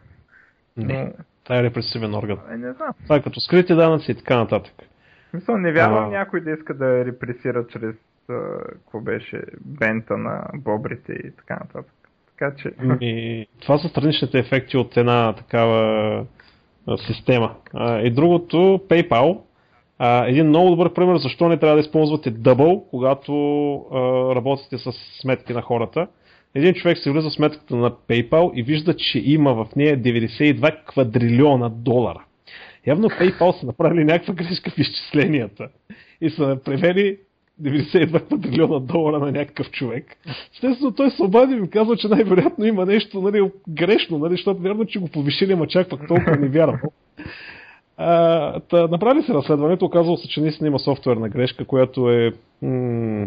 Не, но... това е репресивен орган. Е, не знам. Това е като скрити данъци и така нататък. Мисля, не вярвам а... някой да иска да репресира чрез какво беше бента на бобрите и така нататък. Така че... И, това са страничните ефекти от една такава система. И другото, PayPal, един много добър пример защо не трябва да използвате Double, когато работите с сметки на хората. Един човек се влиза в сметката на PayPal и вижда, че има в нея 92 квадрилиона долара. Явно PayPal са направили някаква грешка в изчисленията и са превели 92 квадрилиона долара на някакъв човек. Естествено, той се обади и ми казва, че най-вероятно има нещо нали, грешно, нали, защото вярно, че го повишили, ама чак пък толкова не вярвам. А, та, направили се разследването, оказало се, че наистина има софтуерна грешка, която е... М-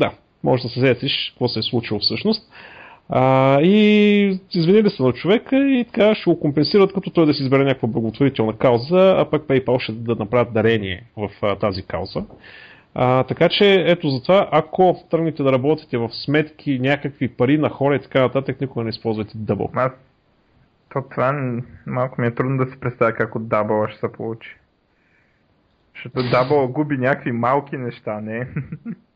да, може да се сетиш какво се е случило всъщност. А, и извинили се на човека и така ще го компенсират, като той да си избере някаква благотворителна кауза, а пък PayPal ще да направят дарение в а, тази кауза. А, така че, ето затова, ако тръгнете да работите в сметки, някакви пари на хора и така нататък, никога не използвайте дъбъл. Аз, то това малко ми е трудно да си представя как от дабъла ще се получи. Защото дабъл губи някакви малки неща, не? [laughs]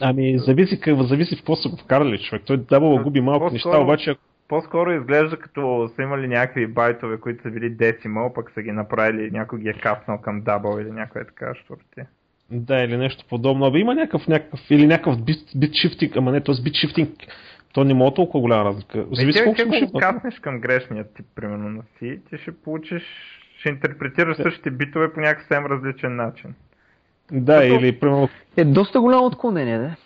Ами, зависи, зависи в какво са го вкарали човек. Той дабъл губи малки неща, обаче по-скоро изглежда като са имали някакви байтове, които са били децимал, пък са ги направили, някой ги е капнал към дабъл или някоя така штурти. Да, или нещо подобно. Абе има някакъв, някакъв или някакъв бит, бит шифтинг, ама не, т.е. бит шифтинг, то не мога толкова голяма разлика. Зависи колко ще шифтнат. каснеш към грешния тип, примерно на си, ти ще получиш, ще интерпретираш същите битове по някакъв съвсем различен начин. Да, Като... или примерно... Е доста голямо отклонение, да?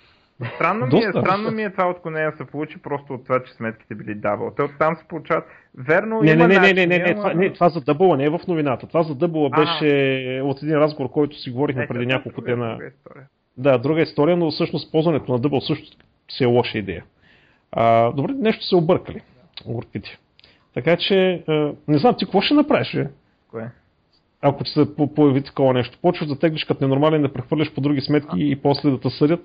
Странно ми, е, странно ми е това отклонение се получи просто от това, че сметките били дабъл. Те оттам се получават. Верно, не, има не, не, начин, не, не, не, ама- това, не, това за дъбъла не е в новината. Това за дъбъла А. беше от един разговор, който си говорихме Не, преди няколко дена. друга история. Да, друга история, но всъщност ползването на дъбъл също си е лоша идея. А, добре, нещо се объркали. Объркати. Така че, а, не знам, ти какво ще направиш, бе? Кое? Ако се по- появи такова нещо? Почваш да теглиш като ненормален, да прехвърляш по други сметки и после да те съдят?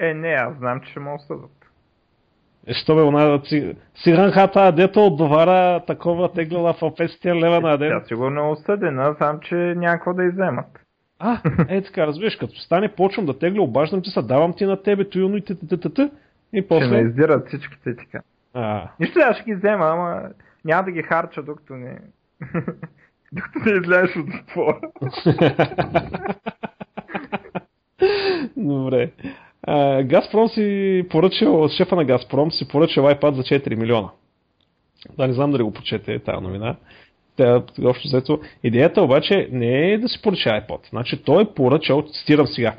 Е, не, аз знам, че ще ме осъдат. Е, що бе, она си, сиранхата, дето отговаря такова теглила в 500 лева на ден. Тя сигурно е осъдена, сам, че някакво да иземат. А, е така, разбираш, като стане, почвам да тегля, обаждам ти се, давам ти на тебе, туилно и т-т-т-т. И Ще ме после... издират всичките така. А, Нищо, аз ще ги взема, ама няма да ги харча, докато не... [laughs] докато не излезеш от затвора. [laughs] Добре. Газпром си поръчал, шефа на Газпром си поръчал iPad за 4 милиона. Да, не знам дали го прочете тази новина. Тя, общо взето, идеята обаче не е да си поръча iPod. Значи той е поръчал, цитирам сега,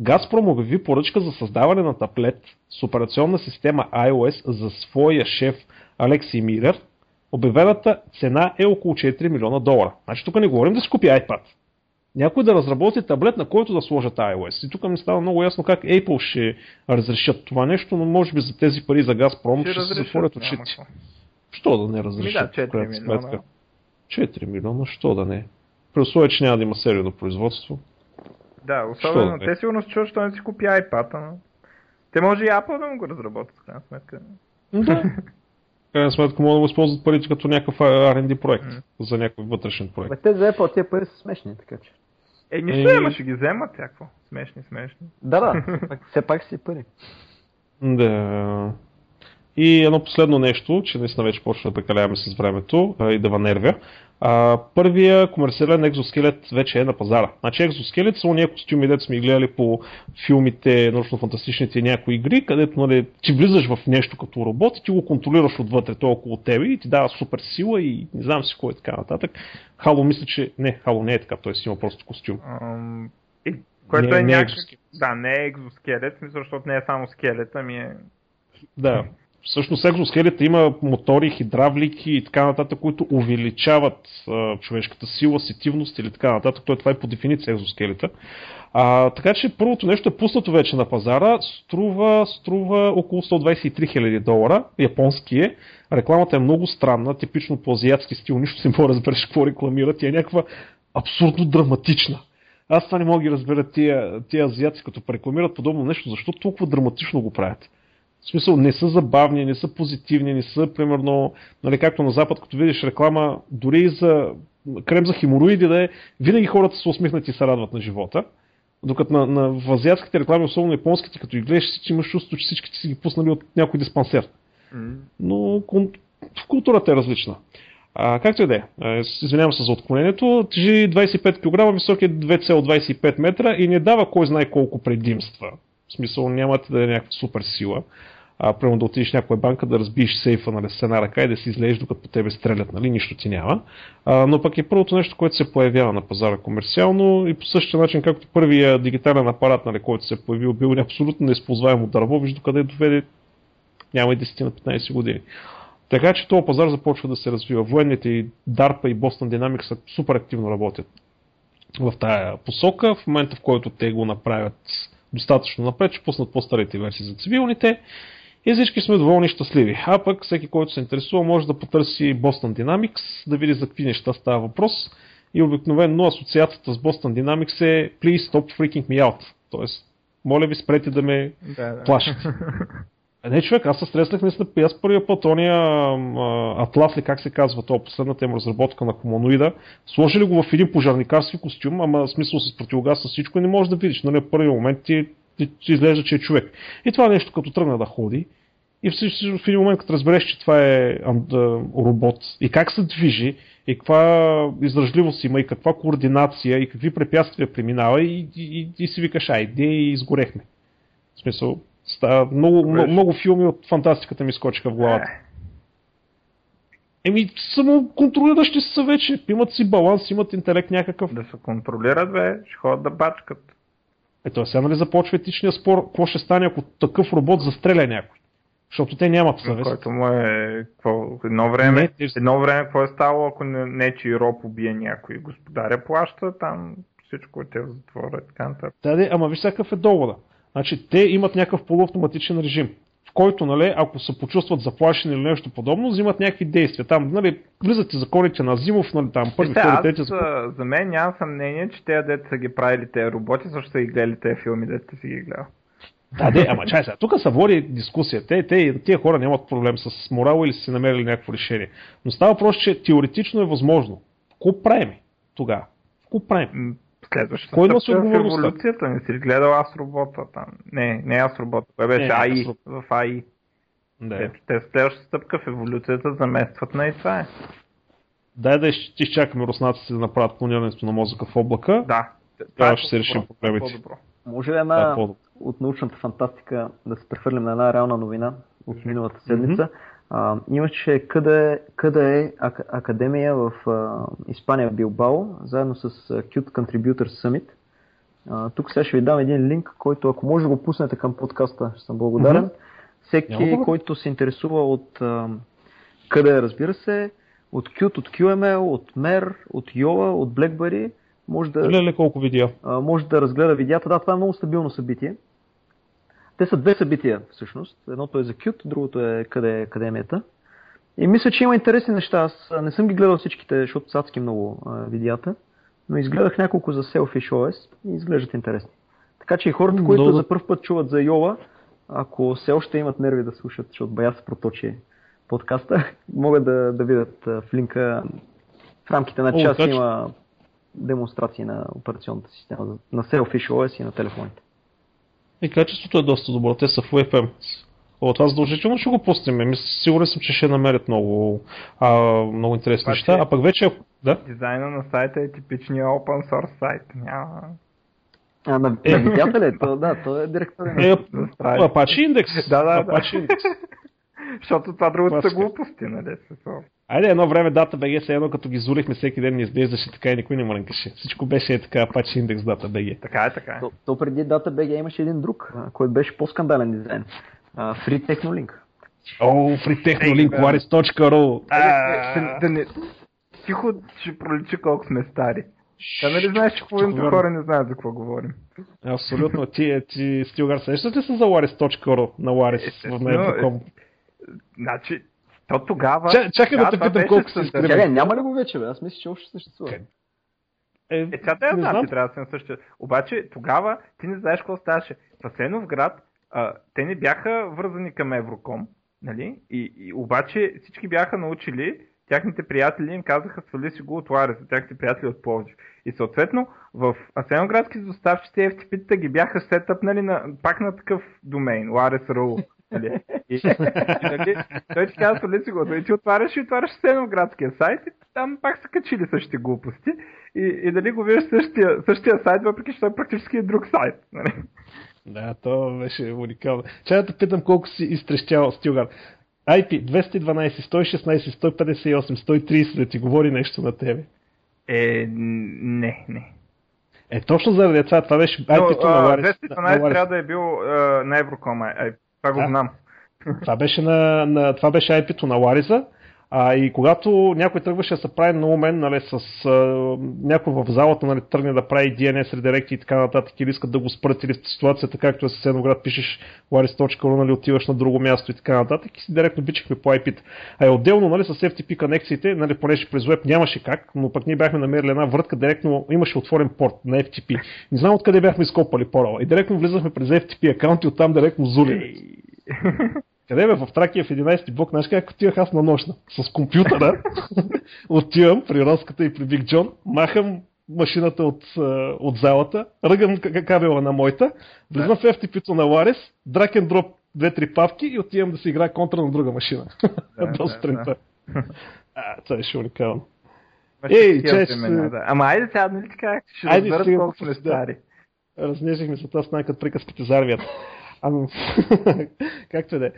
Газпром обяви поръчка за създаване на таблет с операционна система iOS за своя шеф Алекси Мирер. Обявената цена е около 4 милиона долара. Значи тук не говорим да си купи iPad някой да разработи таблет, на който да сложат iOS. И тук ми става много ясно как Apple ще разрешат това нещо, но може би за тези пари за Газпром ще, ще се затворят очите. Що да не разрешат? да, в крайна 4 милиона. сметка? 4 милиона, що да не? При условие, че няма да има серийно производство. Да, особено да те сигурно се чуват, що не си купи iPad, ама... Те може и Apple да му го разработят, в крайна сметка. Да. [laughs] Крайна сметка могат да го използват парите като някакъв R&D проект М. за някой вътрешен проект. Бе, те за Apple тия пари са смешни, така че. Е, нищо Е. ще ги вземат някакво. Смешни, смешни. Да, да, [laughs] все пак си пари. Да. И едно последно нещо, че наистина вече почва да прекаляваме с времето а, и да нервя. А, първия комерциален екзоскелет вече е на пазара. Значи екзоскелет са уния костюми, дето сме гледали по филмите, научно-фантастичните някои игри, където нали, ти влизаш в нещо като робот и ти го контролираш отвътре, той е около тебе и ти дава супер сила и не знам си кой е така нататък. Хало мисля, че не, Хало не е така, той си има просто костюм. И, което Не- е е някакъв... Да, не е екзоскелет, защото не е само скелет, ами е... Да. Всъщност екзоскелета има мотори, хидравлики и така нататък, които увеличават а, човешката сила, сетивност или така нататък. Той това е по дефиниция екзоскелета. А, така че първото нещо е пуснато вече на пазара. Струва, струва около 123 000 долара. Японски е. Рекламата е много странна, типично по азиатски стил. Нищо не мога да разбереш какво рекламира. Тя е някаква абсурдно драматична. Аз това не мога да ги разбера тия, тия азиаци, като рекламират подобно нещо, защо толкова драматично го правят. В смисъл, не са забавни, не са позитивни, не са, примерно, нали, както на Запад, като видиш реклама, дори и за крем за хемороиди да е, винаги хората са усмихнати и се радват на живота. Докато на, на в азиатските реклами, особено японските, като ги гледаш, си имаш чувство, че всички си ги пуснали от някой диспансер. Но културата е различна. А, както и да е, извинявам се за отклонението, тежи 25 кг, висок е 2,25 метра и не дава кой знае колко предимства. В смисъл нямате да е някаква супер сила. А, примерно да отидеш в някоя банка, да разбиеш сейфа нали, с една ръка и да си излезеш докато по тебе стрелят, нали, нищо ти няма. А, но пък е първото нещо, което се появява на пазара комерциално и по същия начин, както първия дигитален апарат, нали, който се е появил, бил абсолютно неизползваемо дърво, виж докъде доведе няма и 10 на 15 години. Така че този пазар започва да се развива. Военните и DARPA и Boston Dynamics супер активно работят в тая посока. В момента, в който те го направят достатъчно напред, ще пуснат по-старите версии за цивилните. И всички сме доволни щастливи. А пък всеки, който се интересува, може да потърси Boston Dynamics, да види за какви неща става въпрос. И обикновено асоциацията с Boston Dynamics е Please stop freaking me out. Тоест, моля ви спрете да ме Да, да. плашат. А [laughs] не, човек, аз се стреснах и аз първия път, ония Атлас ли, как се казва, това последната им разработка на хуманоида, сложили го в един пожарникарски костюм, ама в смисъл с противогаз с всичко и не можеш да видиш, нали, в първия момент ти изглежда, че е човек. И това нещо като тръгна да ходи, и в, в един момент, като разбереш, че това е робот и как се движи, и каква издръжливост има, и каква координация, и какви препятствия преминава, и, и, и, и си викаш, айде, и изгорехме. В смисъл, става, много, много, много филми от фантастиката ми скочиха в главата. Е, Еми, само контролиращи са вече. Имат си баланс, имат интелект някакъв. да се контролират, бе, ще ходят да бачкат. Ето сега нали започва етичния спор, какво ще стане ако такъв робот застреля някой? Защото те нямат съвест. Който му е... Какво, едно време, Не, те- едно време какво е ставало, ако не, не че роб убие някой? Господаря плаща, там всичко е те в затвора и така нататък. Да, ама виж всякакъв е довода. Значи, те имат някакъв полуавтоматичен режим, който, нали, ако се почувстват заплашени или нещо подобно, взимат някакви действия. Там, нали, влизат и законите на Зимов, нали, там, първи, втори, аз, трети закон. а, за мен няма съмнение, че те дете са ги правили тези роботи, защото са ги гледали тези филми, дете си ги гледал. Да, де, ама чай сега, тук се води дискусия. Те, те, тия хора нямат проблем с морал или са си намерили някакво решение. Но става въпрос, че теоретично е възможно. Какво правим тогава? Какво правим? Следващата Кой носи отговорността? еволюцията, не си гледал аз робота там? Не, не аз робота, кой беше Не, АИ, в АИ. Да. Ето, те следващата стъпка в еволюцията заместват на и това е. Дай да изч- изчакаме руснаците да направят клонирането на мозъка в облака. Да. Тогава е ще се решим проблемите. по-добро. Може ли Да, една по-добре. от научната фантастика да се прехвърлим на една реална новина от миналата седмица? А, имаше къде, къде е ак- академия в а, Испания в Билбао, заедно с Qt Contributor Summit. А, тук сега ще ви дам един линк, който ако може да го пуснете към подкаста, ще съм благодарен. Мгм. Всеки, проблем. който се интересува от а, къде, разбира се, от Qt, от QML, от MER, от Yola, от BlackBerry, може да, Леле, колко видеа. а, може да разгледа видеята. Да, това е много стабилно събитие. Те са две събития всъщност. Едното е за Qt, другото е къде е академията. И мисля, че има интересни неща. Аз не съм ги гледал всичките, защото са адски много а, видеята, но изгледах няколко за Selfish OS и изглеждат интересни. Така че и хората, които Много- за първ път чуват за Йола, ако все още имат нерви да слушат, защото бая се проточи подкаста, [laughs] могат да, да видят в линка в рамките на О, час точно. има демонстрации на операционната система, на Selfish OS и на телефоните. И качеството е доста добро. Те са в FM. О, това задължително ще го пуснем. Мисля, сигурен съм, че ще намерят много, а, много интересни Обаче- неща. А пък вече, да, Дизайна на сайта е типичния open source сайт. Няма... А, на, Е. на видеята ли? То, да, то е директорен. е, Да. Apache Index. Да, да, да. Apache Index. [laughs] Защото това другото са глупости, нали? Айде едно време DataBG се едно като ги зулихме всеки ден ни изглеждаше така и никой не мрънкаше. Всичко беше е така Apache Index DataBG. Така е, така е. То, то преди DataBG имаше един друг, който беше по-скандален дизайн. А, Free Technolink. О, free technolink, бе. waris.ru. Да, да не... Тихо ще проличи колко сме стари. Та нали знаеш, че половината хора не знаят за какво говорим. Абсолютно. Ти, ти Стилгар, сещаш ли се за waris.ru на Waris в Mail.com? Значи, то тогава... Ча- чакай да те питам колко се стандартно. изкривя. Чакай, няма ли го вече, бе? Аз мисля, че още съществува. Къде? Е, сега да знам, знам. ти трябва да си на същия. Обаче, тогава ти не знаеш какво ставаше. В град, а, те не бяха вързани към Евроком, нали? И, и обаче всички бяха научили, тяхните приятели им казаха, свали си го от Ларес, техните приятели от Пловдив. И съответно, в Асеноградски доставчици FTP-та ги бяха сетъпнали на, пак на такъв домейн, Lares.ru. Нали? [laughs] И, нали, той ти казва, свали си го, и ти отваряш и отваряш Асеноградския сайт и там пак са качили същите глупости. И, и дали го виждаш същия, същия сайт, въпреки че той практически е друг сайт. Нали? Да, то беше уникално. Чай да те питам колко си изтрещял Стилгар. IP 212, 116, 158, 130 да ти говори нещо на тебе. Е, не, не. Е, точно заради това, това беше IP-то на Ларис. 212 на Ларис. трябва да е бил а, на Евроком, ай, ай, това го Да. знам. Това беше, на, на, това беше IP-то на Лариса. А, и когато някой тръгваше да се прави на умен, нали, с а, някой в залата нали, тръгне да прави DNS редиректи и така нататък, или искат да го спрат, или в ситуацията, както е със град, пишеш laris.ru, нали, отиваш на друго място и така нататък, и си директно бичихме по IP-та. А е отделно, нали, с FTP конекциите, нали, понеже през веб нямаше как, но пък ние бяхме намерили една вратка, директно имаше отворен порт на FTP. Не знам откъде бяхме изкопали порала. И директно влизахме през FTP акаунт и оттам директно зулим. [laughs] Къде бе? В Тракия в 11 блок, знаеш как отивах аз на нощна? С компютъра. [laughs] Отивам при Роската и при Биг Джон, махам машината от, а, от залата, ръгам кабела на моята, влизам в FTP-то на Ларис, драк and дроп две-три павки и отивам да си играя контра на друга машина. Да, [laughs] До да, сутринта. [laughs] А, това беше уникално. Ей, такива че- времена, да. Ама айде сега, нали така, ще Айде, разберат колко сме да. стари. Разнесихме се това с като приказките за армията. Ами, [laughs] както да е.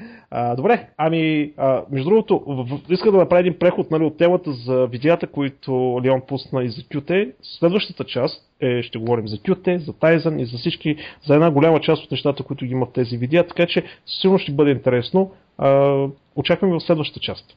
Добре, ами, а, между другото, в- иска да направя един преход нали, от темата за видеята, които Леон пусна и за QT. Следващата част, е, ще говорим за Qt, за Tizen и за всички, за една голяма част от нещата, които ги има в тези видеа, така че сигурно ще бъде интересно. А, очакваме в следващата част.